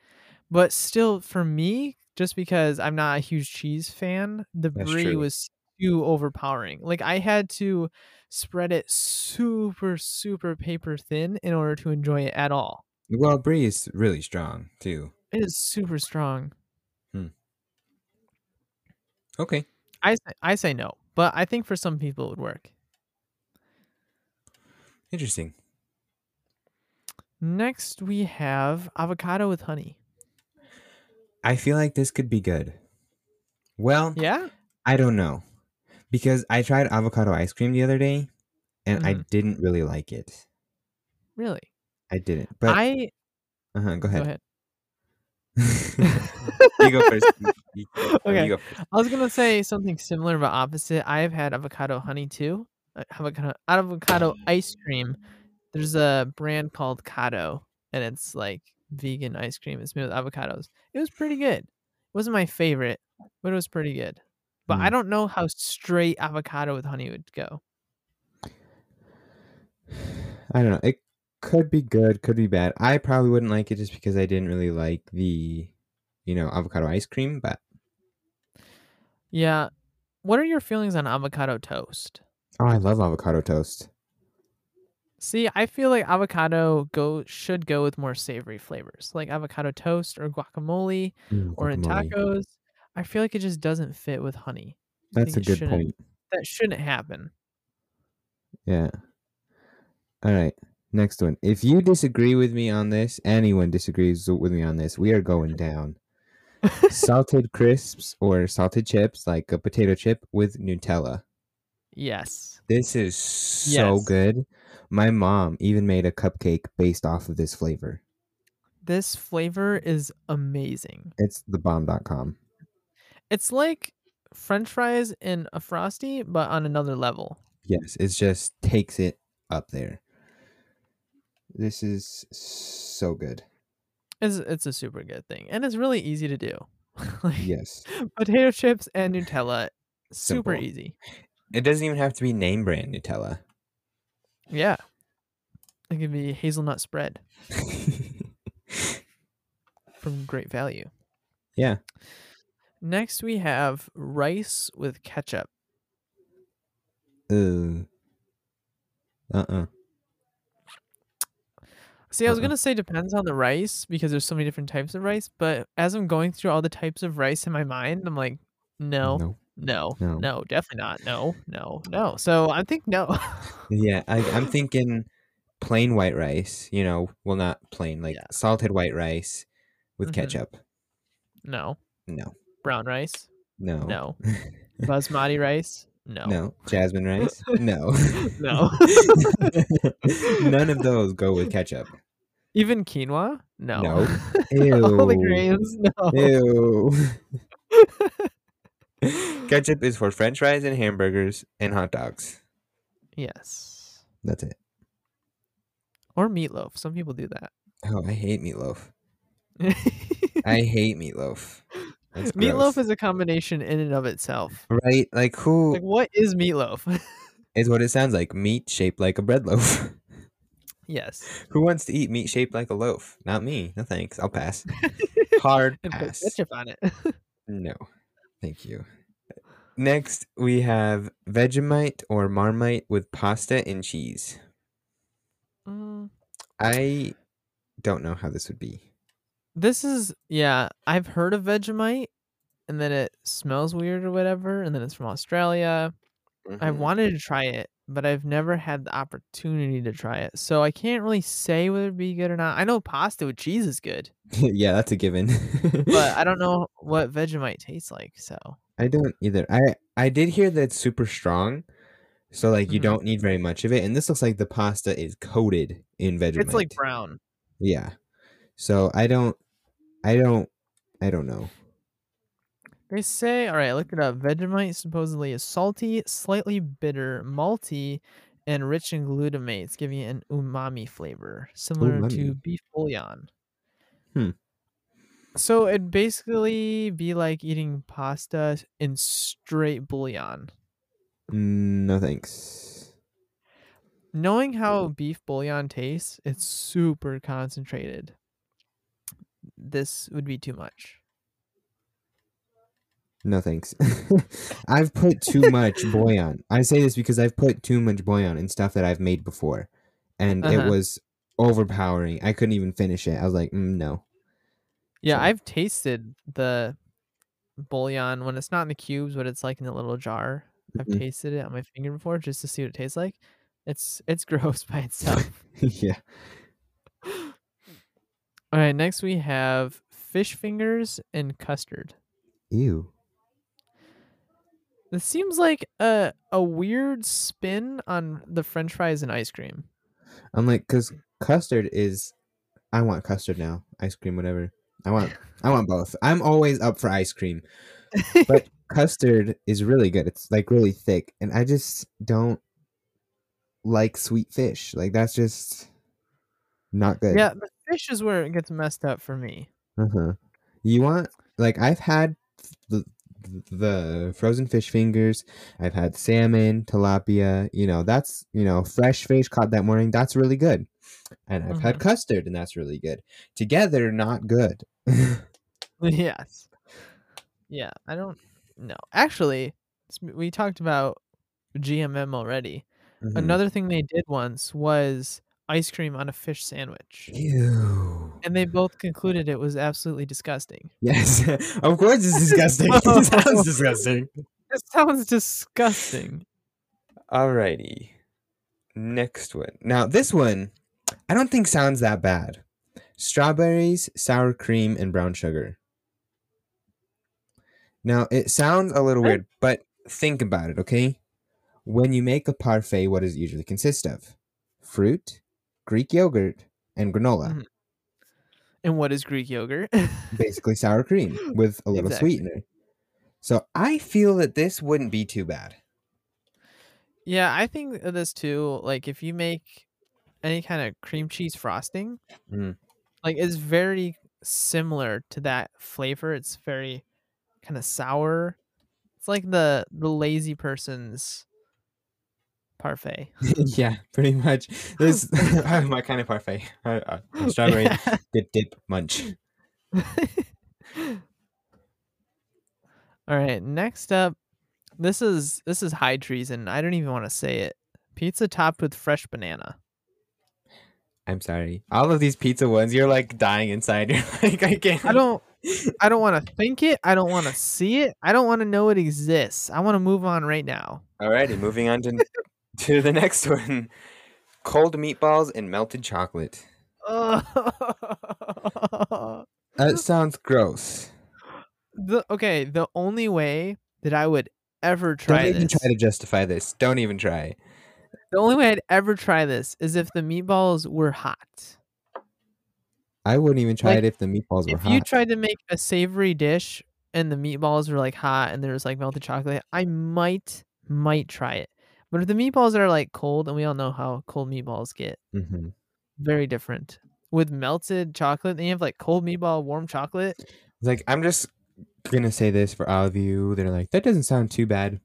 but still for me, just because I'm not a huge cheese fan, the That's brie true. was too overpowering. Like I had to spread it super super paper thin in order to enjoy it at all. Well, brie is really strong too. It is super strong. Okay, I say, I say no, but I think for some people it would work. interesting. Next we have avocado with honey. I feel like this could be good. Well, Yeah? I don't know. Because I tried avocado ice cream the other day and I Mhm. didn't really like it. Really? I didn't. But I uh-huh, go ahead. go ahead. You go first. You- Okay. Go first. I was gonna say something similar but opposite. I have had avocado honey too. Avocado avocado ice cream. There's a brand called Cado, and it's like vegan ice cream. It's made with avocados. It was pretty good. It wasn't my favorite, but it was pretty good. But I Mm. don't know how straight avocado with honey would go. I don't know. It could be good, could be bad. I probably wouldn't like it just because I didn't really like the, you know, avocado ice cream. But Yeah. What are your feelings on avocado toast? oh, I love avocado toast. See, I feel like avocado go should go with more savory flavors, like avocado toast or guacamole Mm, or in tacos. I feel like it just doesn't fit with honey. That's a good point. that shouldn't happen. Yeah. All right. Next one. If you disagree with me on this, anyone disagrees with me on this, we are going down. [LAUGHS] salted crisps or salted chips, like a potato chip with Nutella. yes. This is so Yes. good. My mom even made a cupcake based off of this flavor. This flavor is amazing. It's thebomb.com. It's like french fries in a frosty but on another level. Yes, it just takes it up there. This is so good. It's it's a super good thing and it's really easy to do. [LAUGHS] like Yes. potato chips and Nutella super Simple. easy. It doesn't even have to be name brand Nutella. Yeah. It could be hazelnut spread [LAUGHS] from Great Value. yeah. Next we have rice with ketchup. Uh. Uh-uh. See, I was Uh-uh. gonna say depends on the rice because there's so many different types of rice, but as I'm going through all the types of rice in my mind, I'm like, no, No. no, No. no, definitely not. No, no, no. So I think no. [LAUGHS] Yeah, I, I'm thinking plain white rice. You know, well, not plain, like Yeah. salted white rice with Mhm. ketchup. no. No, Brown rice? no, No. [LAUGHS] Basmati rice? No. no. Jasmine rice? [LAUGHS] No, No. [LAUGHS] None of those go with ketchup. Even quinoa? No. No. Ew. [LAUGHS] all the grains? No. Ew. ketchup is for French fries and hamburgers and hot dogs. Yes. That's it. Or meatloaf. Some people do that. Oh, I hate meatloaf. I hate meatloaf. That's meatloaf gross. is a combination in and of itself. right. Like who Like, what is meatloaf? [LAUGHS] is what it sounds like? Meat shaped like a bread loaf. [LAUGHS] yes. Who wants to eat meat shaped like a loaf? Not me. No thanks. I'll pass. [LAUGHS] Hard And put pass. ketchup on it. No. Thank you. Next, we have Vegemite or Marmite with pasta and cheese. Mm, I don't know how this would be. This is, yeah, I've heard of Vegemite and then it smells weird or whatever. And then it's from Australia. I've Mhm. wanted to try it, but I've never had the opportunity to try it. So I can't really say whether it'd be good or not. I know pasta with cheese is good, [LAUGHS] yeah, that's a given. but I [LAUGHS] don't know what Vegemite tastes like. So I don't either. I I did hear that it's super strong, so like you Mhm. don't need very much of it. And this looks like the pasta is coated in Vegemite. it's like brown. yeah. So I don't, I don't, I don't know. They say, all right, I looked it up. Vegemite supposedly is salty, slightly bitter, malty, and rich in glutamates, giving it an umami flavor, similar to beef bouillon. Hmm. So it'd basically be like eating pasta in straight bouillon. No thanks. Knowing how beef bouillon tastes, it's super concentrated. This would be too much. No thanks. [LAUGHS] I've put too much bouillon. I say this because I've put too much bouillon in stuff that I've made before, and it Uh-huh. was overpowering. I couldn't even finish it. I was like, mm, no. Yeah, So- I've tasted the bouillon when it's not in the cubes, but it's like in a little jar. I've Mhm. tasted it on my finger before just to see what it tastes like. It's it's [LAUGHS] gross by itself. [LAUGHS] yeah. All right, next we have fish fingers and custard. Ew. This seems like a a weird spin on the French fries and ice cream. I'm like, cause custard is. I want custard now. Ice cream, whatever. I want. I want both. I'm always up for ice cream, but [LAUGHS] custard is really good. It's like really thick, and I just don't like sweet fish. Like that's just not good. yeah, fish is where it gets messed up for me. Uh-huh. You want like I've had the the frozen fish fingers, I've had salmon, tilapia, you know, that's, you know, fresh fish caught that morning, that's really good. And I've had custard and that's really good. Together not good. [LAUGHS] yes. Yeah, I don't know. Actually, we talked about GMM already. Mhm. another thing they did once was ice cream on a fish sandwich. Ew. And they both concluded it was absolutely disgusting. [LAUGHS] Yes, of course it's disgusting. [LAUGHS] it sounds disgusting. It sounds disgusting. Alrighty. Next one. Now, this one, I don't think sounds that bad. Strawberries, sour cream, and brown sugar. Now, it sounds a little weird, but think about it, okay? When you make a parfait, what does it usually consist of? Fruit, Greek yogurt, and granola. Mhm. And what is Greek yogurt? Basically, sour cream [LAUGHS] with a little Exactly. sweetener. So I feel that this wouldn't be too bad. yeah, I think of this too. Like if you make any kind of cream cheese frosting, Mm. like it's very similar to that flavor. It's very kind of sour. It's like the the lazy person's parfait. [LAUGHS] yeah, pretty much. This [LAUGHS] [LAUGHS] my kind of parfait. Uh, uh, strawberry Yeah. dip dip munch. All right, next up, this is this is high treason. I don't even want to say it. Pizza topped with fresh banana. I'm sorry. All of these pizza ones, you're like dying inside. You're like, I can't. I don't I don't want to think it. I don't want to see it. I don't want to know it exists. I want to move on right now. Alrighty, moving on to to the [LAUGHS] next one. Cold meatballs and melted chocolate. [LAUGHS] That sounds gross. okay, the only way that I would ever try Don't even this, try to justify this. Don't even try. the only way I'd ever try this is if the meatballs were hot. I wouldn't even try Like, it if the meatballs were if hot. If you tried to make a savory dish and the meatballs were like hot and there was like melted chocolate, I might might try it. But if the meatballs are like cold, and we all know how cold meatballs get, hmm very different. With melted chocolate, and you have like cold meatball, warm chocolate. Like, I'm just gonna say this for all of you that are like, that doesn't sound too bad.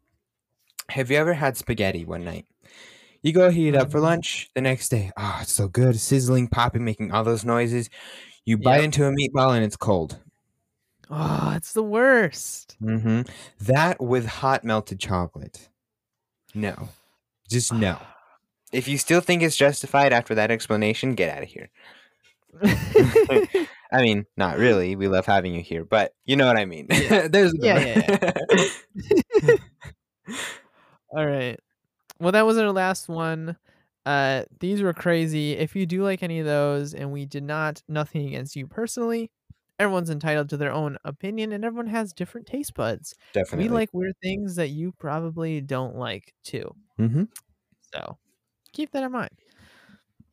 Have you ever had spaghetti one night? You go heat it up for Mhm. lunch the next day. Oh, it's so good, sizzling, popping, making all those noises. You bite Yep. into a meatball and it's cold. Oh, it's the worst. hmm That with hot melted chocolate. No, just no. [SIGHS] If you still think it's justified after that explanation, get out of here. [LAUGHS] I mean, not really. We love having you here, but you know what I mean. Yeah. [LAUGHS] There's a Yeah, number. [LAUGHS] All right. Well, that was our last one. Uh, these were crazy. If you do like any of those, and we did not, nothing against you personally. Everyone's entitled to their own opinion, and everyone has different taste buds. Definitely. We like weird things that you probably don't like too. hmm So keep that in mind.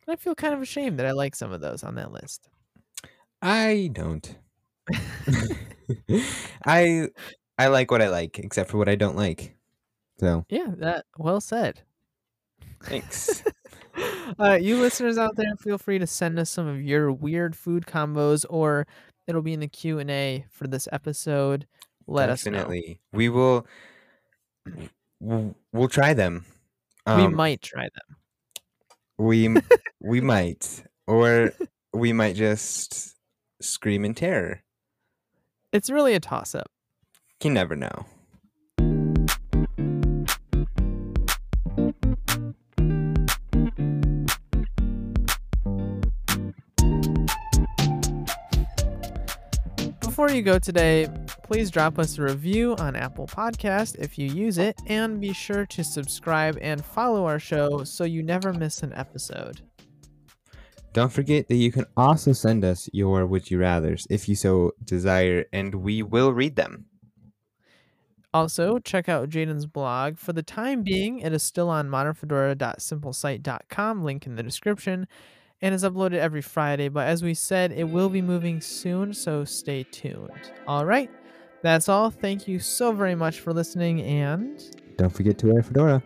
I feel kind of ashamed that I like some of those on that list. I don't. [LAUGHS] [LAUGHS] I I like what I like, except for what I don't like. So Yeah, that well said. thanks. [LAUGHS] uh, you listeners out there, feel free to send us some of your weird food combos, or it'll be in the Q and A for this episode. Let us know. Definitely. We will. We'll try them. we Um, might try them. We [LAUGHS] we might, or we might just scream in terror. It's really a toss up. You never know. Before you go today, please drop us a review on Apple Podcast if you use it, and be sure to subscribe and follow our show so you never miss an episode. Don't forget that you can also send us your would you rather's if you so desire, and we will read them. Also, check out Jaden's blog. For the time being, it is still on modernfedora.simplesite.com, link in the description, and is uploaded every Friday. But as we said, it will be moving soon, so stay tuned. All right, that's all. Thank you so very much for listening, and Don't forget to wear a fedora.